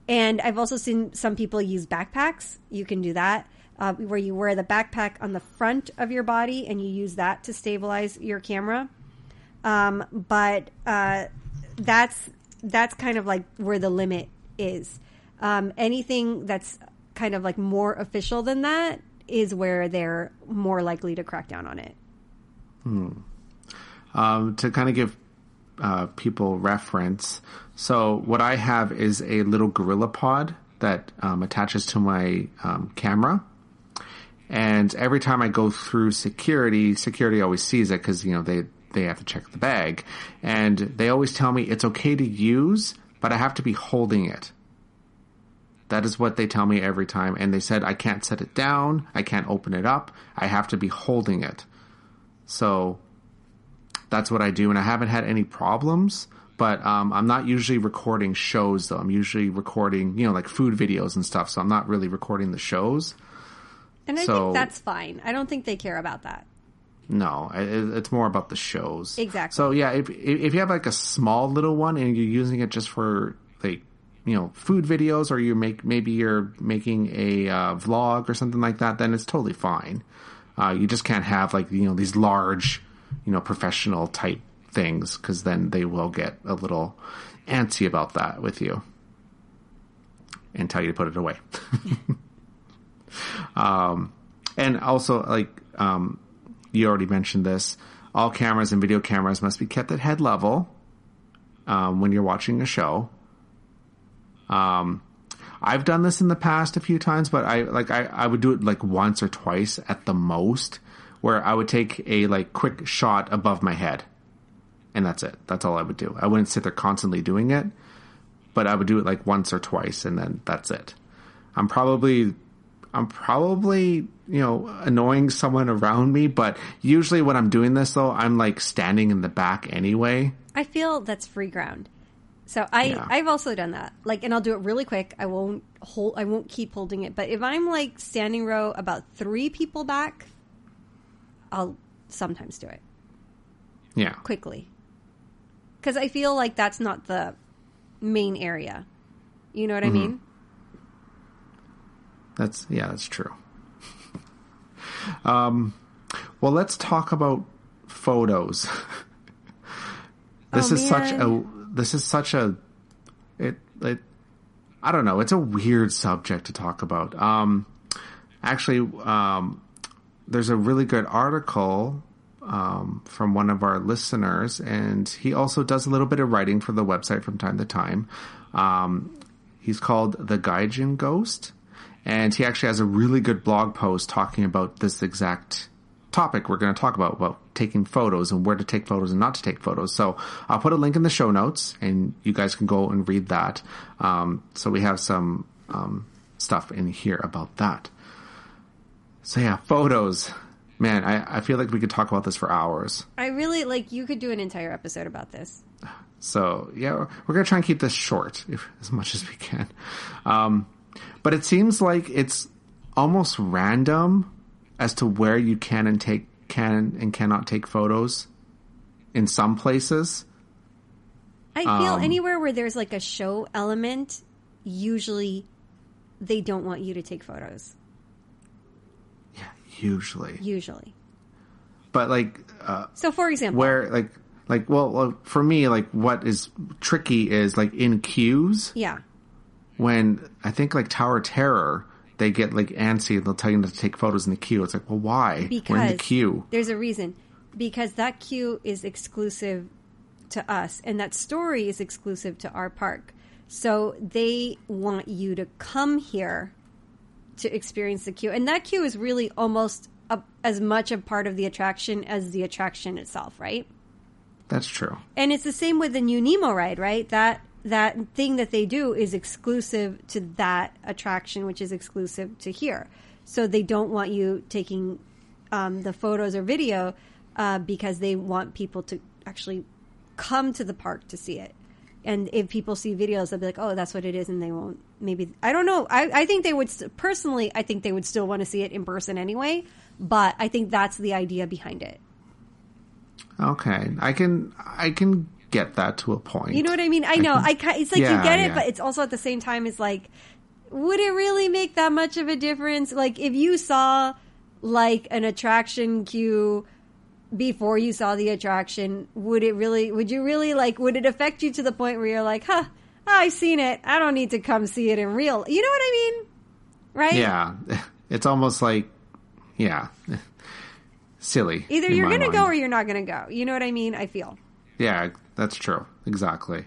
And I've also seen some people use backpacks. You can do that. Uh, where you wear the backpack on the front of your body and you use that to stabilize your camera. Um, but uh, that's that's kind of like where the limit is. Um, anything that's kind of like more official than that is where they're more likely to crack down on it. Hmm. Um, to kind of give uh, people reference, so what I have is a little GorillaPod that um, attaches to my um, camera. And every time I go through security, security always sees it because, you know, they, they have to check the bag. And they always tell me it's okay to use, but I have to be holding it. That is what they tell me every time. And they said I can't set it down. I can't open it up. I have to be holding it. So that's what I do. And I haven't had any problems. But um, I'm not usually recording shows though. I'm usually recording, you know, like food videos and stuff. So I'm not really recording the shows. And I so, think that's fine. I don't think they care about that. No, it's more about the shows. Exactly. So yeah, if if you have like a small little one and you're using it just for like you know food videos, or you make maybe you're making a uh, vlog or something like that, then it's totally fine. Uh, you just can't have like you know these large, you know, professional type things because then they will get a little antsy about that with you and tell you to put it away. um, and also like um, you already mentioned this. All cameras and video cameras must be kept at head level um, when you're watching a show. Um, I've done this in the past a few times, but I like I, I would do it like once or twice at the most, where I would take a like quick shot above my head, and that's it. That's all I would do. I wouldn't sit there constantly doing it, but I would do it like once or twice, and then that's it. I'm probably I'm probably, you know, annoying someone around me, but usually when I'm doing this though, I'm like standing in the back anyway. I feel that's free ground. So I yeah. I've also done that. Like and I'll do it really quick. I won't hold I won't keep holding it. But if I'm like standing row about 3 people back, I'll sometimes do it. Yeah. Quickly. Cuz I feel like that's not the main area. You know what mm-hmm. I mean? That's yeah, that's true. um, well, let's talk about photos. this oh, is man. such a this is such a it it I don't know. It's a weird subject to talk about. Um, actually, um, there's a really good article um, from one of our listeners, and he also does a little bit of writing for the website from time to time. Um, he's called the Gaijin Ghost, and he actually has a really good blog post talking about this exact topic we're going to talk about, about taking photos and where to take photos and not to take photos. So I'll put a link in the show notes and you guys can go and read that. Um, so we have some um, stuff in here about that. So yeah, photos. Man, I, I feel like we could talk about this for hours. I really like you could do an entire episode about this. So yeah, we're, we're gonna try and keep this short if, as much as we can. Um, but it seems like it's almost random as to where you can and take can and cannot take photos in some places. I feel anywhere where there's like a show element, usually they don't want you to take photos. Yeah, usually. Usually. But like uh, So for example, where like like well, well for me like what is tricky is like in queues yeah. when I think like Tower Terror they get like antsy and they'll tell you not to take photos in the queue. It's like, well, why? Because We're in the queue. There's a reason. Because that queue is exclusive to us and that story is exclusive to our park. So they want you to come here to experience the queue. And that queue is really almost a, as much a part of the attraction as the attraction itself, right? That's true. And it's the same with the new Nemo ride, right? That that thing that they do is exclusive to that attraction, which is exclusive to here. So they don't want you taking um, the photos or video uh, because they want people to actually come to the park to see it. And if people see videos, they'll be like, "Oh, that's what it is," and they won't. Maybe I don't know. I, I think they would personally. I think they would still want to see it in person anyway. But I think that's the idea behind it. Okay, I can I can get that to a point. You know what I mean? I know. I can- ki- it's like Yeah, you get it, yeah. but it's also at the same time it's like would it really make that much of a difference? Like if you saw like an attraction queue before you saw the attraction, would it really would you really like would it affect you to the point where you're like, "Huh, oh, I've seen it. I don't need to come see it in real." You know what I mean? Right? Yeah, it's almost like yeah, silly. Either you're going to go or you're not going to go. You know what I mean? I feel. Yeah, that's true. Exactly.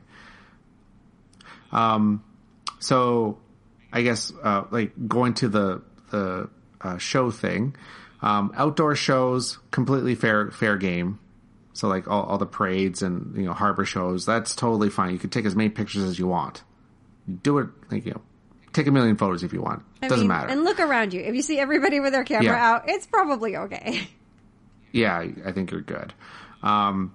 Um, so I guess uh, like going to the the uh, show thing, um, outdoor shows completely fair fair game. So like all, all the parades and you know harbor shows, that's totally fine. You can take as many pictures as you want. Do it like you know, take a million photos if you want. I Doesn't mean, matter. And look around you. If you see everybody with their camera Yeah. out, it's probably okay. yeah, I- I think you're good. Um,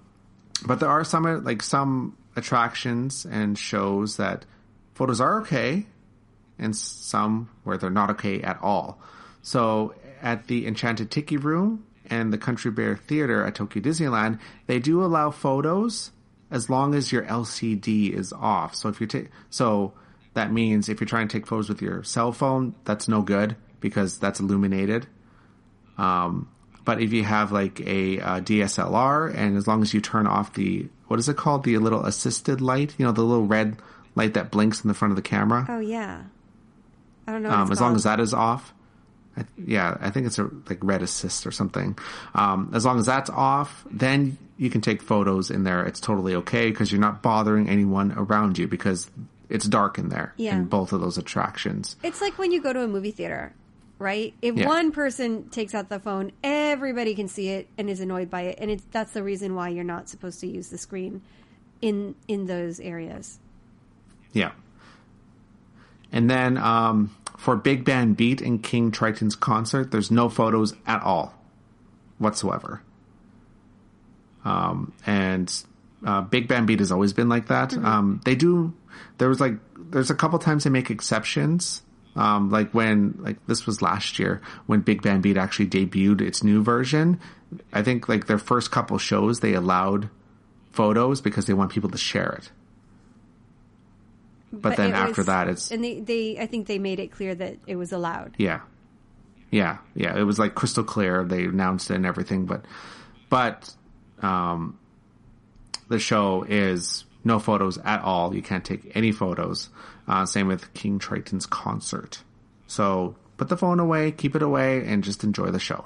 but there are some like some attractions and shows that photos are okay, and some where they're not okay at all. So at the Enchanted Tiki Room and the Country Bear Theater at Tokyo Disneyland, they do allow photos as long as your LCD is off. So if you take so that means if you're trying to take photos with your cell phone, that's no good because that's illuminated. Um, but if you have like a uh, DSLR, and as long as you turn off the what is it called, the little assisted light, you know, the little red light that blinks in the front of the camera, Oh yeah. I don't know. Um, it's as long as that is off, I, yeah, I think it's a like red assist or something. Um, as long as that's off, then you can take photos in there. It's totally okay because you're not bothering anyone around you because it's dark in there Yeah. in both of those attractions. It's like when you go to a movie theater, right? If Yeah. one person takes out the phone, everybody can see it and is annoyed by it, and it's that's the reason why you're not supposed to use the screen in in those areas. Yeah. And then um, for Big Band Beat and King Triton's concert, there's no photos at all whatsoever. Um, and uh, Big Band Beat has always been like that. Um, they do. There was like there's a couple times they make exceptions. Um, like when like this was last year when Big Band Beat actually debuted its new version. I think like their first couple shows they allowed photos because they want people to share it. But, then after was- that, it's and they they I think they made it clear that it was allowed. yeah, yeah, yeah. It was like crystal clear. They announced it and everything, but but um, the show is no photos at all. You can't take any photos. Uh, same with King Triton's concert. So put the phone away, keep it away, and just enjoy the show.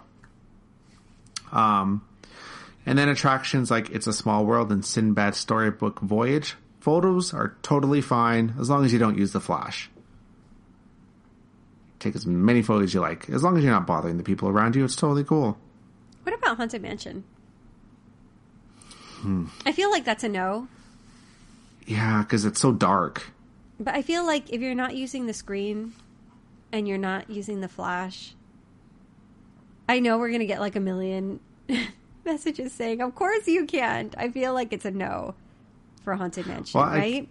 Um, and then attractions like It's a Small World and Sinbad Storybook Voyage. Photos are totally fine as long as you don't use the flash. Take as many photos as you like. As long as you're not bothering the people around you, it's totally cool. What about Haunted Mansion? Hmm. I feel like that's a no, Yeah, because it's so dark. But I feel like if you're not using the screen and you're not using the flash, I know we're gonna get like a million messages saying, "Of course you can't." I feel like it's a no for haunted mansion, Well, I- right?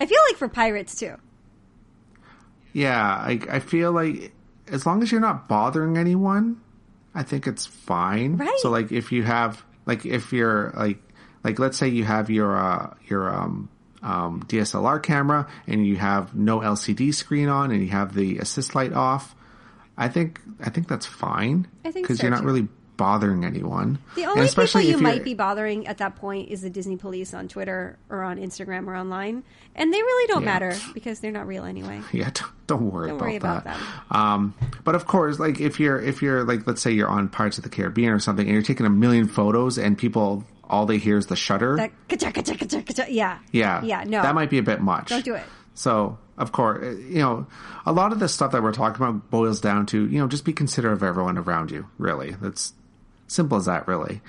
I feel like for pirates too. Yeah, I I feel like as long as you're not bothering anyone, I think it's fine. Right. So like if you have like if you're like like let's say you have your uh your um um DSLR camera and you have no LCD screen on and you have the assist light off, I think I think that's fine. I think because so, you're not too. really bothering anyone. The only people you might be bothering at that point is the Disney police on Twitter or on Instagram or online, and they really don't Yeah. matter because they're not real anyway. Yeah, don't, don't worry Don't about worry about that. Um, but of course, like if you're if you're like let's say you're on Pirates of the Caribbean or something, and you're taking a million photos, and people all they hear is the shutter. That ka-cha, ka-cha, ka-cha, yeah, yeah, yeah, no, that might be a bit much. Don't do it. So of course, uh, you know, a lot of the stuff that we're talking about boils down to you know just be considerate of everyone around you. Really, that's simple as that. Really.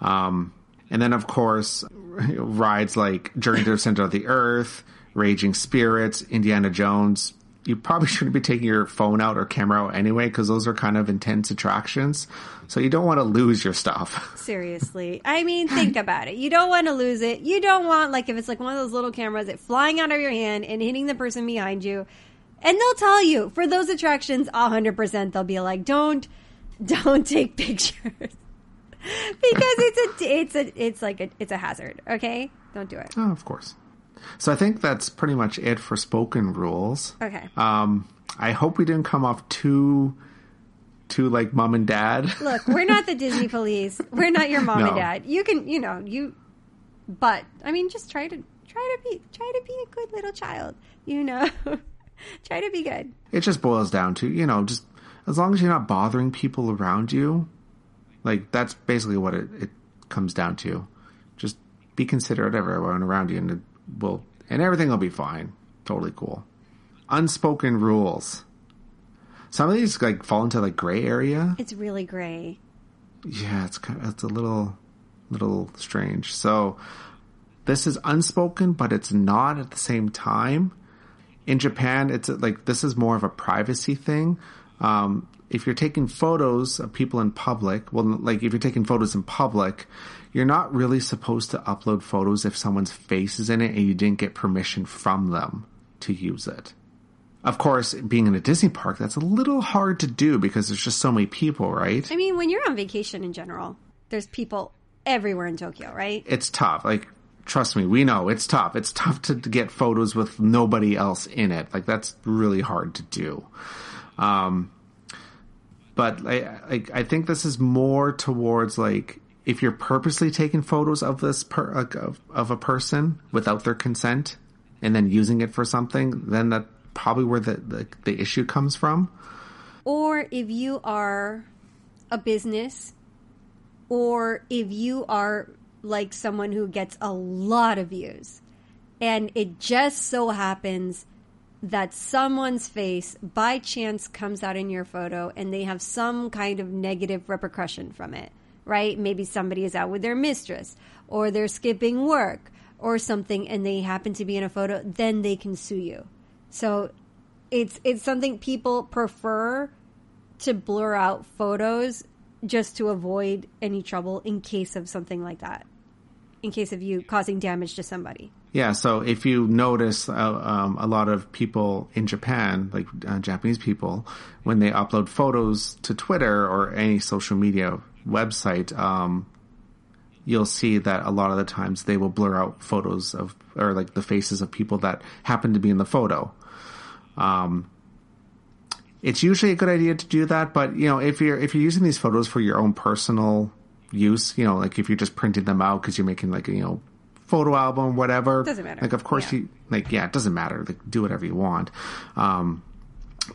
Um, and then of course, rides like Journey to the Center of the Earth, Raging Spirits, Indiana Jones. You probably shouldn't be taking your phone out or camera out anyway because those are kind of intense attractions. So you don't want to lose your stuff. Seriously. I mean, think about it. You don't want to lose it. You don't want, like, if it's like one of those little cameras, it flying out of your hand and hitting the person behind you. And they'll tell you for those attractions, 100%, they'll be like, don't, don't take pictures. Because it's a, it's a, it's like a, it's a hazard. Okay. Don't do it. Oh, of course. So I think that's pretty much it for spoken rules. Okay. Um, I hope we didn't come off too, too like mom and dad. Look, we're not the Disney police. We're not your mom and dad. You can, you know, you, but I mean, just try to try to be try to be a good little child. You know, try to be good. It just boils down to you know just as long as you're not bothering people around you, like that's basically what it, it comes down to. Just be considerate of everyone around you, and it will and everything will be fine. Totally cool. Unspoken rules. Some of these like fall into like gray area. It's really gray. yeah, it's kind of, it's a little, little strange. So this is unspoken, but it's not at the same time. In Japan, it's like, this is more of a privacy thing. Um, if you're taking photos of people in public, well, like if you're taking photos in public, you're not really supposed to upload photos if someone's face is in it and you didn't get permission from them to use it. Of course, being in a Disney park, that's a little hard to do because there's just so many people, right? I mean, when you're on vacation in general, there's people everywhere in Tokyo, right? it's tough. Like, trust me, we know it's tough. It's tough to, to get photos with nobody else in it. Like, that's really hard to do. Um, but I, like, I think this is more towards like if you're purposely taking photos of this per, like, of, of a person without their consent and then using it for something, then that probably where the, the, the issue comes from. Or if you are a business, or if you are like someone who gets a lot of views, and it just so happens that someone's face by chance comes out in your photo and they have some kind of negative repercussion from it, right? Maybe somebody is out with their mistress or they're skipping work or something and they happen to be in a photo, then they can sue you. So it's it's something people prefer to blur out photos just to avoid any trouble in case of something like that. In case of you causing damage to somebody. Yeah, so if you notice uh, um, a lot of people in Japan, like uh, Japanese people, when they upload photos to Twitter or any social media website, um, you'll see that a lot of the times they will blur out photos of, or like the faces of people that happen to be in the photo. Um, it's usually a good idea to do that, but you know, if you're if you're using these photos for your own personal use, you know, like if you're just printing them out because you're making like you know photo album, whatever. Doesn't matter. Like, of course Yeah. you like, yeah, it doesn't matter. Like, do whatever you want. Um,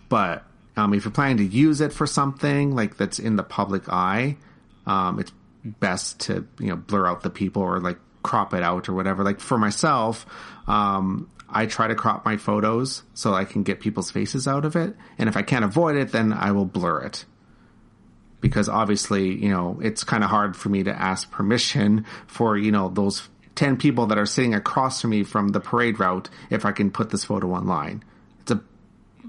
but um, if you're planning to use it for something like that's in the public eye, um, it's best to you know blur out the people or like crop it out or whatever. Like for myself, um, I try to crop my photos so I can get people's faces out of it, and if I can't avoid it, then I will blur it because obviously, you know, it's kind of hard for me to ask permission for, you know, those 10 people that are sitting across from me from the parade route if I can put this photo online. It's a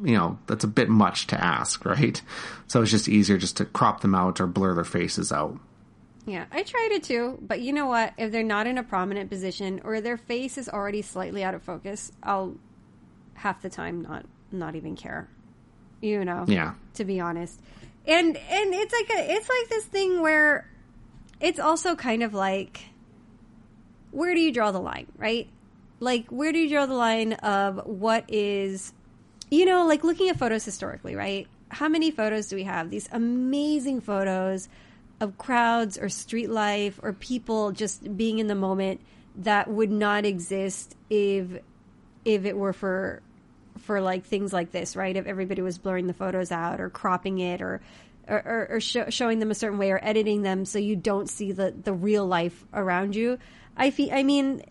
you know, that's a bit much to ask, right? So it's just easier just to crop them out or blur their faces out. Yeah, I tried it too, but you know what? If they're not in a prominent position or their face is already slightly out of focus, I'll half the time not not even care. You know. Yeah. To be honest. And and it's like a it's like this thing where it's also kind of like where do you draw the line, right? Like where do you draw the line of what is you know, like looking at photos historically, right? How many photos do we have? These amazing photos of crowds or street life or people just being in the moment that would not exist if if it were for for like things like this, right? If everybody was blurring the photos out or cropping it or or, or, showing them a certain way or editing them so you don't see the the real life around you. I feel, I mean,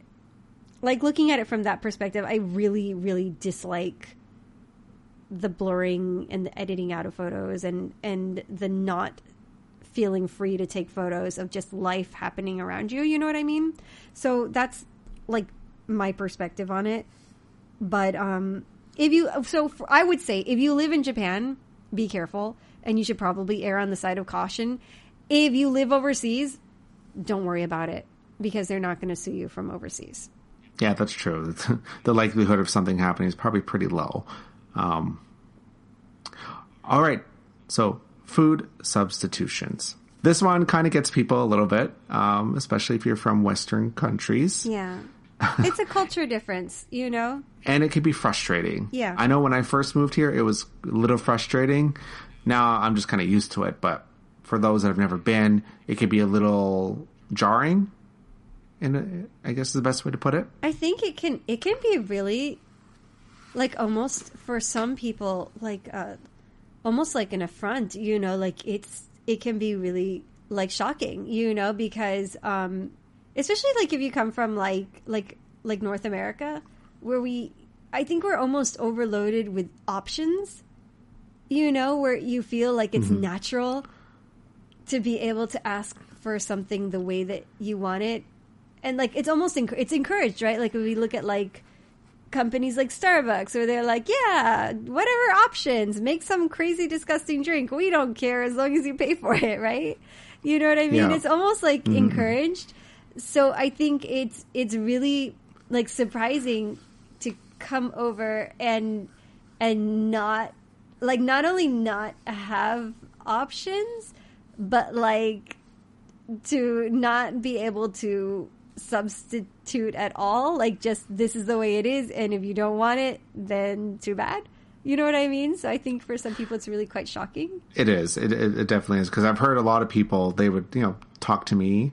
like looking at it from that perspective, I really really dislike the blurring and the editing out of photos and and the not feeling free to take photos of just life happening around you. You know what I mean? So that's like my perspective on it. But um, if you, so for, I would say if you live in Japan, be careful, and you should probably err on the side of caution. If you live overseas, don't worry about it because they're not going to sue you from overseas. Yeah, that's true. the likelihood of something happening is probably pretty low. Um, all right, so food substitutions. This one kind of gets people a little bit, um, especially if you're from Western countries. Yeah. it's a culture difference, you know? And it can be frustrating. Yeah. I know when I first moved here, it was a little frustrating. Now I'm just kind of used to it, but for those that have never been, it could be a little jarring. And I guess is the best way to put it. I think it can it can be really like almost for some people like uh almost like an affront, you know, like it's it can be really like shocking, you know, because um especially like if you come from like like like North America where we I think we're almost overloaded with options. You know, where you feel like it's mm-hmm. natural to be able to ask for something the way that you want it. And like it's almost enc- it's encouraged, right? Like if we look at like companies like Starbucks where they're like, yeah, whatever options, make some crazy disgusting drink. We don't care as long as you pay for it, right? You know what I mean? Yeah. It's almost like mm-hmm. encouraged. So I think it's it's really like surprising to come over and and not like not only not have options, but like to not be able to substitute at all. Like, just this is the way it is, and if you don't want it, then too bad. You know what I mean? So I think for some people, it's really quite shocking. It is. It, it, it definitely is because I've heard a lot of people. They would, you know, talk to me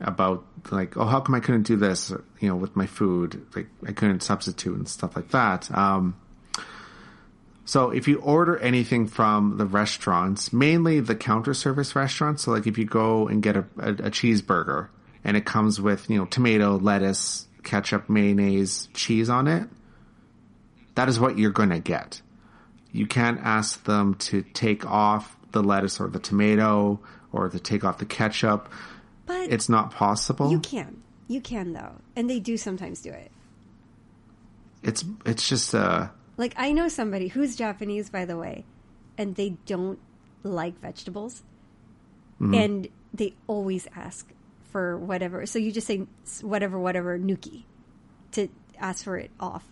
about like, oh, how come I couldn't do this? You know, with my food, like I couldn't substitute and stuff like that. Um, so if you order anything from the restaurants, mainly the counter service restaurants, so like if you go and get a, a, a cheeseburger, and it comes with, you know, tomato, lettuce, ketchup, mayonnaise, cheese on it, that is what you're going to get. You can't ask them to take off the lettuce or the tomato or to take off the ketchup. But it's not possible. You can. You can though. And they do sometimes do it. It's it's just uh like I know somebody who's Japanese by the way, and they don't like vegetables. Mm-hmm. And they always ask for whatever. So you just say whatever, whatever, nuki to ask for it off.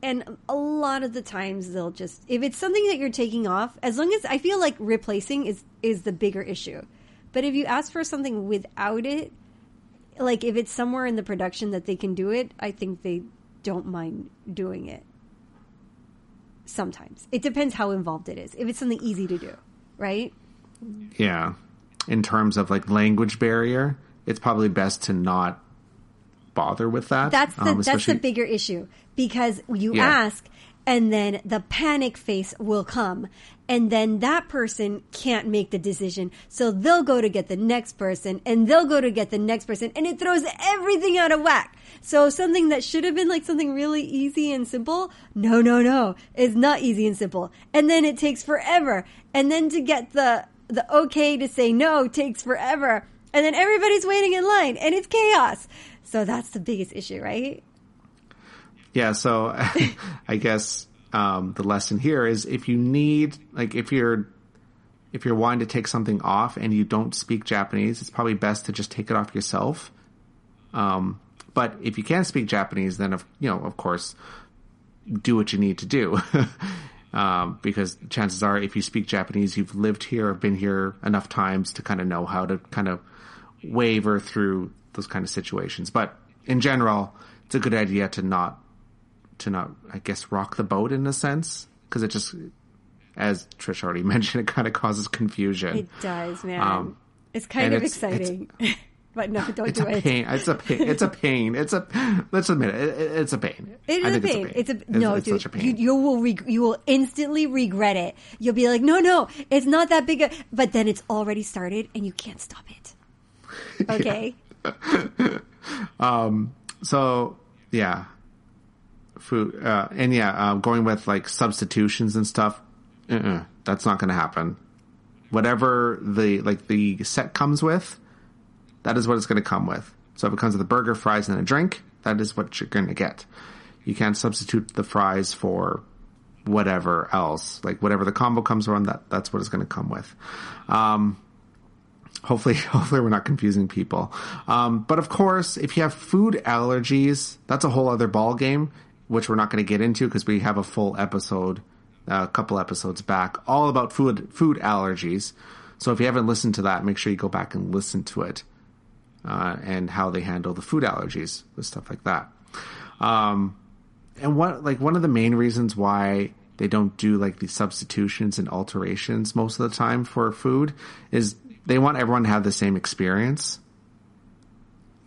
And a lot of the times they'll just, if it's something that you're taking off, as long as I feel like replacing is, is the bigger issue. But if you ask for something without it, like if it's somewhere in the production that they can do it, I think they don't mind doing it. Sometimes. It depends how involved it is. If it's something easy to do, right? Yeah in terms of like language barrier, it's probably best to not bother with that. That's the um, that's the bigger issue because you yeah. ask and then the panic face will come and then that person can't make the decision so they'll go to get the next person and they'll go to get the next person and it throws everything out of whack so something that should have been like something really easy and simple no no no it's not easy and simple and then it takes forever and then to get the the okay to say no takes forever. And then everybody's waiting in line and it's chaos. So that's the biggest issue, right? Yeah. So I guess um, the lesson here is if you need, like, if you're if you're wanting to take something off and you don't speak Japanese, it's probably best to just take it off yourself. Um, but if you can speak Japanese, then of you know, of course, do what you need to do. um, because chances are, if you speak Japanese, you've lived here been here enough times to kind of know how to kind of waver through those kind of situations. But in general, it's a good idea to not to not, I guess, rock the boat in a sense because it just, as Trish already mentioned, it kind of causes confusion. It does, man. Um, it's kind of it's, exciting. It's, but no, don't it's do a it. Pain. It's a pain. It's a pain. It's a. Let's admit it. It's a pain. It is a pain. It's a, pain. It's a no, it's, dude. A you, you, will reg- you will instantly regret it. You'll be like, no, no, it's not that big. A, but then it's already started, and you can't stop it. Okay. um. So yeah, food, uh, and yeah, uh, going with like substitutions and stuff. Uh-uh, that's not going to happen. Whatever the like the set comes with, that is what it's going to come with. So if it comes with a burger, fries, and a drink, that is what you're going to get. You can't substitute the fries for whatever else. Like whatever the combo comes around, that that's what it's going to come with. Um, hopefully, hopefully we're not confusing people. Um, but of course, if you have food allergies, that's a whole other ball game, which we're not going to get into because we have a full episode, a couple episodes back, all about food food allergies. So if you haven't listened to that, make sure you go back and listen to it uh, and how they handle the food allergies with stuff like that. Um, and what like one of the main reasons why they don't do like the substitutions and alterations most of the time for food is they want everyone to have the same experience.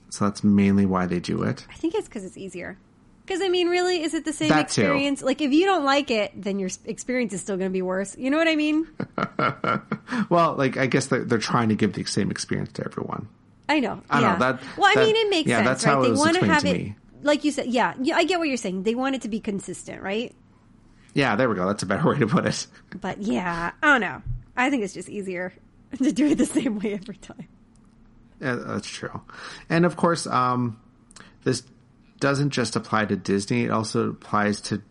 So that's mainly why they do it. I think it's because it's easier. Because I mean, really, is it the same that experience? Too. Like, if you don't like it, then your experience is still going to be worse. You know what I mean? well, like I guess they're, they're trying to give the same experience to everyone. I know. I yeah. know that. Well, I that, mean, it makes yeah, sense, that's right? How they want to have it, me. like you said. Yeah, yeah, I get what you're saying. They want it to be consistent, right? Yeah, there we go. That's a better way to put it. But yeah, I don't know. I think it's just easier to do it the same way every time. Yeah, that's true. And of course, um, this doesn't just apply to Disney; it also applies to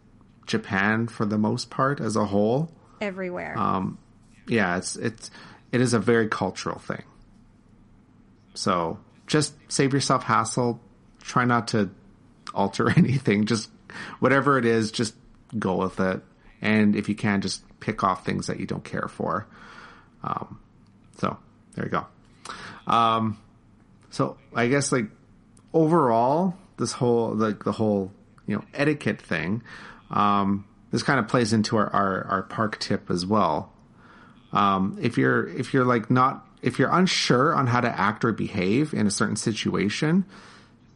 Japan for the most part as a whole. Everywhere. Um, yeah, it's it's it is a very cultural thing. So just save yourself hassle. Try not to alter anything. Just whatever it is, just go with it. And if you can, just pick off things that you don't care for. Um, so there you go. Um, so I guess like overall, this whole like the whole you know etiquette thing, um, this kind of plays into our, our, our park tip as well. Um, if you're if you're like not if you're unsure on how to act or behave in a certain situation,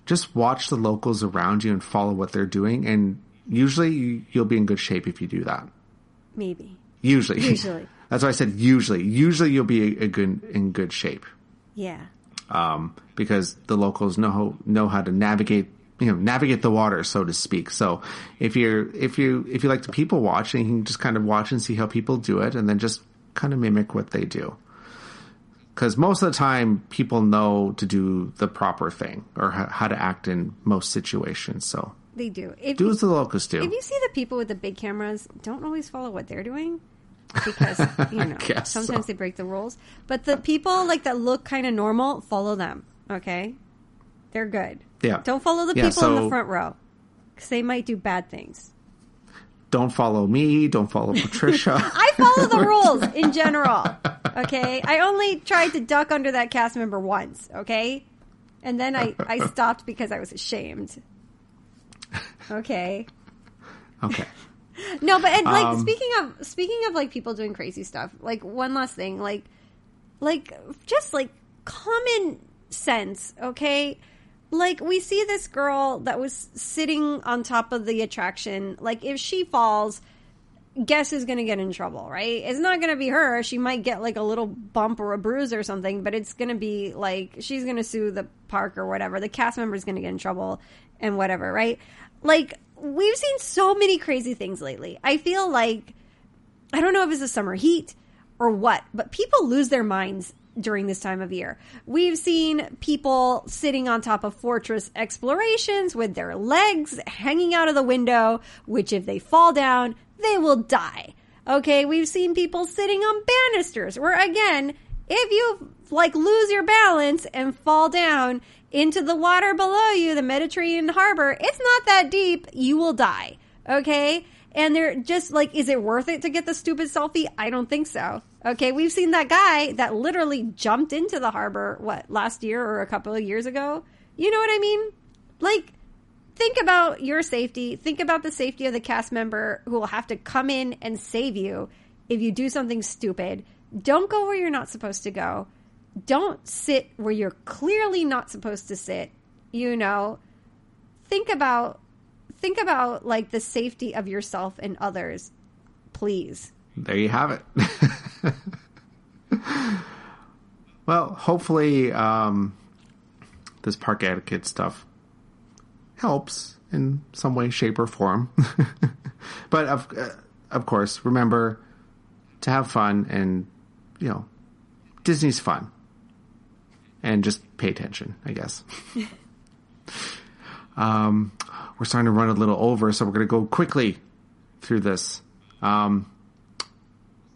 just watch the locals around you and follow what they're doing, and usually you'll be in good shape if you do that. Maybe. Usually. Usually. That's why I said usually. Usually you'll be a, a good in good shape. Yeah. Um, because the locals know know how to navigate you know navigate the water so to speak so if you're if you if you like to people watch and you can just kind of watch and see how people do it and then just kind of mimic what they do because most of the time people know to do the proper thing or how to act in most situations. So they do. If do you, as the locals do. If you see the people with the big cameras, don't always follow what they're doing because you know sometimes so. they break the rules. But the people like that look kind of normal, follow them. Okay, they're good. Yeah. Don't follow the yeah, people so, in the front row because they might do bad things don't follow me, don't follow Patricia. I follow the rules in general. Okay. I only tried to duck under that cast member once. Okay. And then I, I stopped because I was ashamed. Okay. Okay. No, but and, like um, speaking of speaking of like people doing crazy stuff, like one last thing, like like just like common sense, okay? like we see this girl that was sitting on top of the attraction. Like if she falls guess who's going to get in trouble right? It's not going to be her. She might get like a little bump or a bruise or something but it's going to be like she's going to sue the park or whatever. The cast member is going to get in trouble and whatever right? Like we've seen so many crazy things lately i feel like i don't know if it's the summer heat or what but people lose their minds during this time of year. We've seen people sitting on top of fortress explorations with their legs hanging out of the window, which if they fall down, they will die. Okay, we've seen people sitting on banisters where again, if you like lose your balance and fall down into the water below you, the Mediterranean harbor, it's not that deep, you will die. Okay? And they're just like, is it worth it to get the stupid selfie? I don't think so. Okay, we've seen that guy that literally jumped into the harbor, what, last year or a couple of years ago? You know what I mean? Like, think about your safety. Think about the safety of the cast member who will have to come in and save you if you do something stupid. Don't go where you're not supposed to go. Don't sit where you're clearly not supposed to sit. You know, think about think about like the safety of yourself and others, please. There you have it. well, hopefully, um, this park etiquette stuff helps in some way, shape, or form. but of uh, of course, remember to have fun, and you know, Disney's fun, and just pay attention. I guess. um, we're starting to run a little over, so we're going to go quickly through this. Um,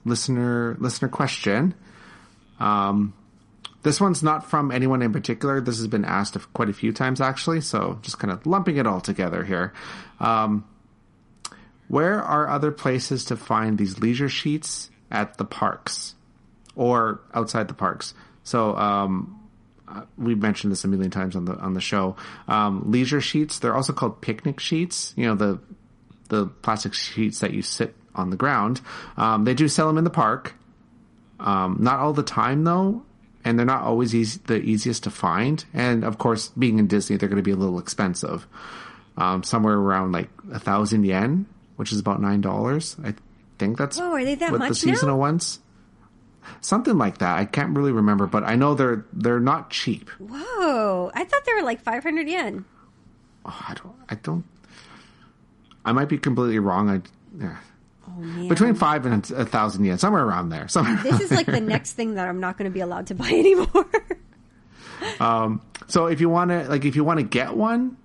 listener listener question. Um, this one's not from anyone in particular. This has been asked quite a few times, actually. So just kind of lumping it all together here. Um, where are other places to find these leisure sheets at the parks or outside the parks? So um, we've mentioned this a million times on the on the show. Um, leisure sheets. They're also called picnic sheets. You know the the plastic sheets that you sit on the ground. Um, they do sell them in the park. Um, not all the time though and they're not always easy, the easiest to find. And of course, being in Disney, they're going to be a little expensive. Um, somewhere around like a thousand yen, which is about nine dollars. I think that's oh, are they that what much the seasonal now? ones. Something like that. I can't really remember, but I know they're they're not cheap. Whoa! I thought they were like five hundred yen. Oh, I don't. I don't. I might be completely wrong. I. Yeah. Oh man! Between five and a thousand yen, somewhere around there. Somewhere. This is like the next thing that I'm not going to be allowed to buy anymore. um, So if you want to, like, if you want to get one,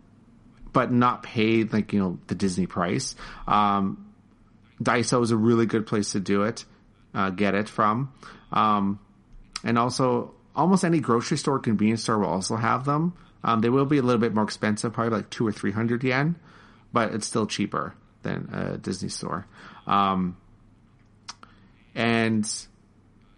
but not pay like you know the Disney price, um, Daiso is a really good place to do it. Uh, get it from, um, and also almost any grocery store, convenience store will also have them. Um, they will be a little bit more expensive, probably like two or three hundred yen, but it's still cheaper than a Disney store. Um, and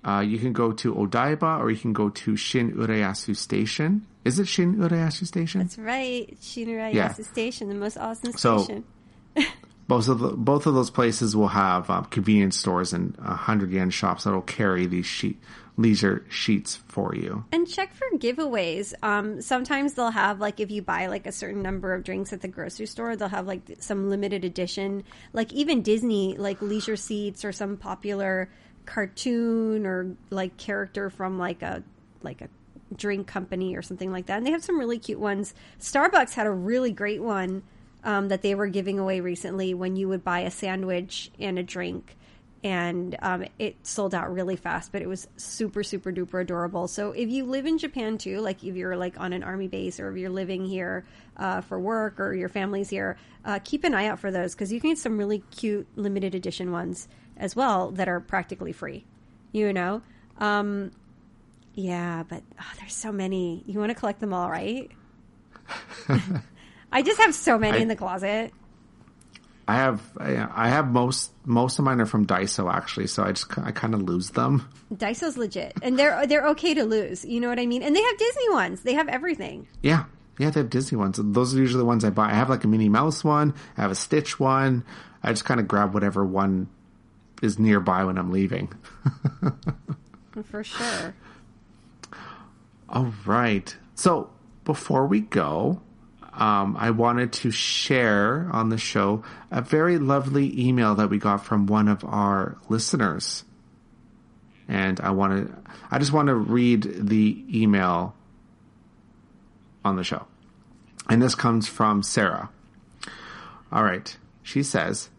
uh, you can go to Odaiba or you can go to Shin Urayasu Station. Is it Shin Urayasu Station? That's right, Shinura Yeah. Station, the most awesome So- station. Both of the, both of those places will have um, convenience stores and uh, hundred yen shops that will carry these sheet leisure sheets for you. And check for giveaways. Um, sometimes they'll have like if you buy like a certain number of drinks at the grocery store, they'll have like some limited edition, like even Disney, like leisure seats or some popular cartoon or like character from like a like a drink company or something like that. And they have some really cute ones. Starbucks had a really great one um, that they were giving away recently when you would buy a sandwich and a drink and um, it sold out really fast but it was super super duper adorable. So if you live in japan too like if you're like on an army base or if you're living here uh, for work or your family's here uh, keep an eye out for those because you can get some really cute limited edition ones as well that are practically free you know? Um, yeah but oh, there's so many. You want to collect them all right i just have so many I- in the closet I have I I have most most of mine are from Daiso actually, so I just I kind of lose them. Daiso's legit, and they're they're okay to lose. You know what I mean? And they have Disney ones. They have everything. Yeah, yeah, they have Disney ones. Those are usually the ones I buy. I have like a Minnie Mouse one. I have a Stitch one. I just kind of grab whatever one is nearby when I'm leaving. For sure. All right. So before we go, um, I wanted to share on the show a very lovely email that we got from one of our listeners. And I want to, I just want to read the email on the show. And this comes from Sarah. All right. She says,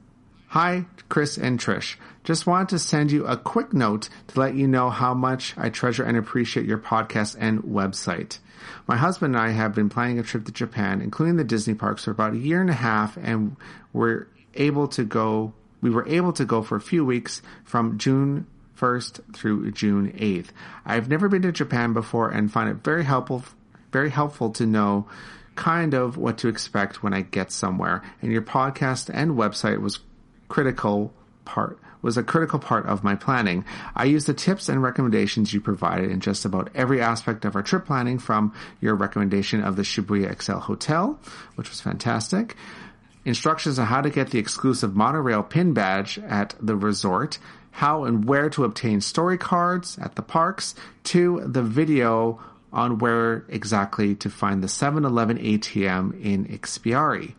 Hi, Chris and Trish. Just wanted to send you a quick note to let you know how much I treasure and appreciate your podcast and website. My husband and I have been planning a trip to Japan, including the Disney parks, for about a year and a half, and we're able to go we were able to go for a few weeks from June 1st through June 8th. I've never been to Japan before and find it very helpful very helpful to know kind of what to expect when I get somewhere. And your podcast and website was critical part was a critical part of my planning. I used the tips and recommendations you provided in just about every aspect of our trip planning from your recommendation of the Shibuya Excel Hotel, which was fantastic, instructions on how to get the exclusive monorail pin badge at the resort, how and where to obtain story cards at the parks, to the video on where exactly to find the 7-Eleven ATM in Ikspiari.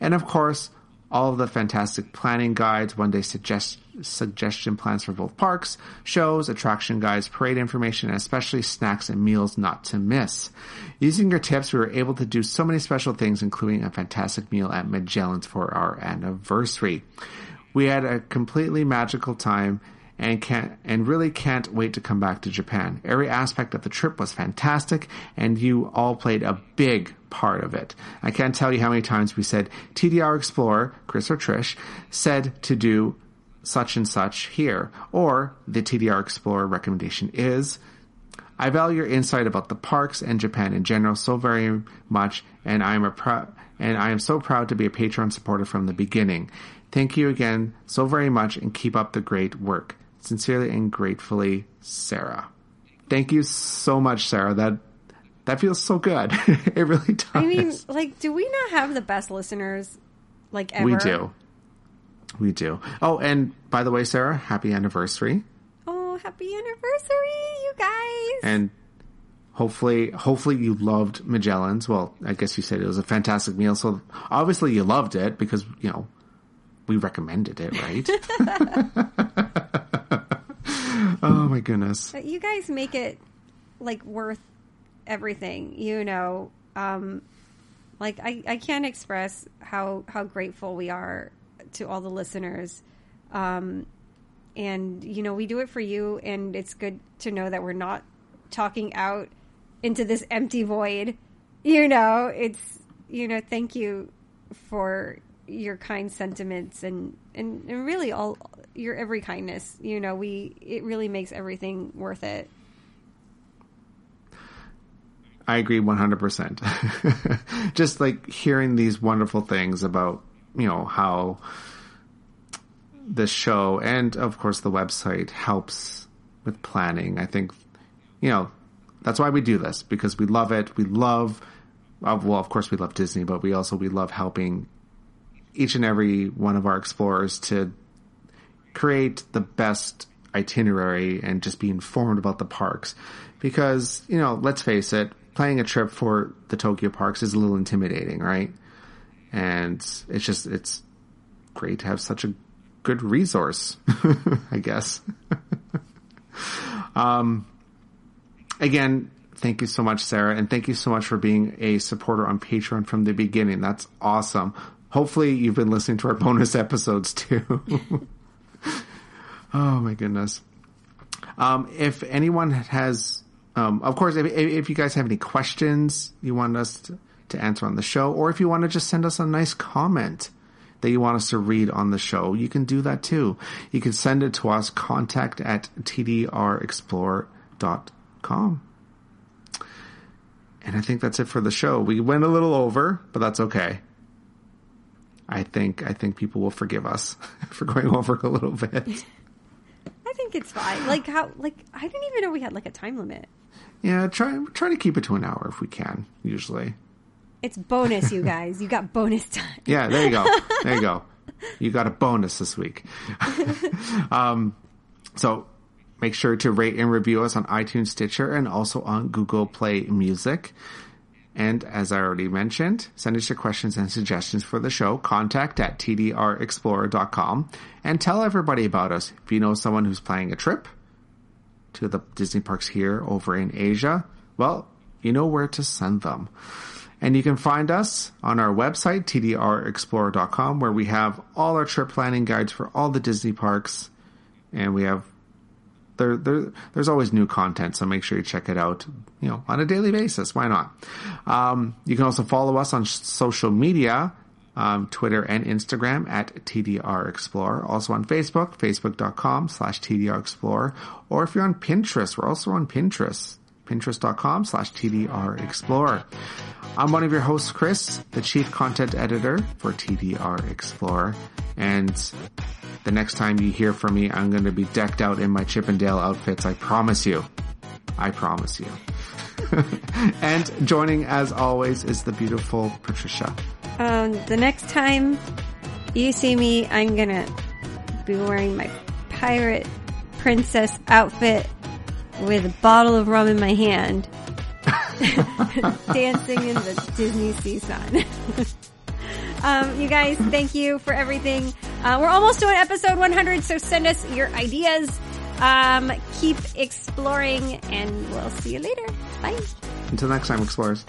And of course, all of the fantastic planning guides, one day suggest, suggestion plans for both parks, shows, attraction guides, parade information, and especially snacks and meals not to miss. Using your tips, we were able to do so many special things, including a fantastic meal at Magellan's for our anniversary. We had a completely magical time and can't and really can't wait to come back to Japan. Every aspect of the trip was fantastic and you all played a big part of it. I can't tell you how many times we said TDR Explorer, Chris or Trish, said to do such and such here, or the TDR Explorer recommendation is I value your insight about the parks and Japan in general so very much, and I am a proud and I am so proud to be a Patreon supporter from the beginning. Thank you again so very much, and keep up the great work. Sincerely and gratefully, Sarah. Thank you so much, Sarah. That that feels so good. it really does. I mean, like, do we not have the best listeners like ever? we do. We do. Oh, and by the way, Sarah, happy anniversary. Oh, happy anniversary, you guys. And hopefully hopefully you loved Magellan's. Well, I guess you said it was a fantastic meal, so obviously you loved it because, you know, we recommended it, right? oh my goodness. But you guys make it like worth everything, you know. Um like I, I can't express how how grateful we are to all the listeners. Um and you know, we do it for you and it's good to know that we're not talking out into this empty void. You know, it's you know, thank you for your kind sentiments and, and, and really all your every kindness. You know, we it really makes everything worth it. I agree 100%. Just like hearing these wonderful things about, you know, how the show and of course the website helps with planning. I think, you know, that's why we do this because we love it. We love, well, of course we love Disney, but we also, we love helping each and every one of our explorers to create the best itinerary and just be informed about the parks. Because, you know, let's face it, planning a trip for the Tokyo parks is a little intimidating, right? And it's just, it's great to have such a good resource, I guess. um, again, thank you so much, Sarah, and thank you so much for being a supporter on Patreon from the beginning. That's awesome. Hopefully you've been listening to our bonus episodes too. oh my goodness. Um, if anyone has, um, of course, if, if you guys have any questions you want us to, to answer on the show, or if you want to just send us a nice comment that you want us to read on the show, you can do that too. You can send it to us, contact at tdrexplorer.com. And I think that's it for the show. We went a little over, but that's okay. I think I think people will forgive us for going over a little bit. I think it's fine. Like how like I didn't even know we had like a time limit. Yeah, try try to keep it to an hour if we can. Usually, It's bonus, you guys. You got bonus time. yeah. There you go. There you go. You got a bonus this week. um, so make sure to rate and review us on iTunes, Stitcher, and also on Google Play Music. And as I already mentioned, send us your questions and suggestions for the show. Contact at tdrexplorer.com and tell everybody about us. If you know someone who's planning a trip to the Disney parks here over in Asia, well, you know where to send them. And you can find us on our website, tdrexplorer.com, where we have all our trip planning guides for all the Disney parks. And we have there, there, there's always new content, so make sure you check it out, you know, on a daily basis. Why not? Um, you can also follow us on social media um, Twitter and Instagram at TDR Explorer. Also on Facebook, facebook.com slash TDR Explorer. Or if you're on Pinterest, we're also on Pinterest, pinterest.com slash TDR. I'm one of your hosts, Chris, the chief content editor for TDR Explorer. And the next time you hear from me, I'm going to be decked out in my Chip 'n Dale outfits. I promise you. I promise you. and joining as always is the beautiful Patricia. Um, the next time you see me, I'm gonna be wearing my pirate princess outfit with a bottle of rum in my hand, dancing in the DisneySea sun. um, you guys, thank you for everything. Uh, we're almost doing episode 100, so send us your ideas. Um, keep exploring, and we'll see you later. Bye. Until next time, explorers.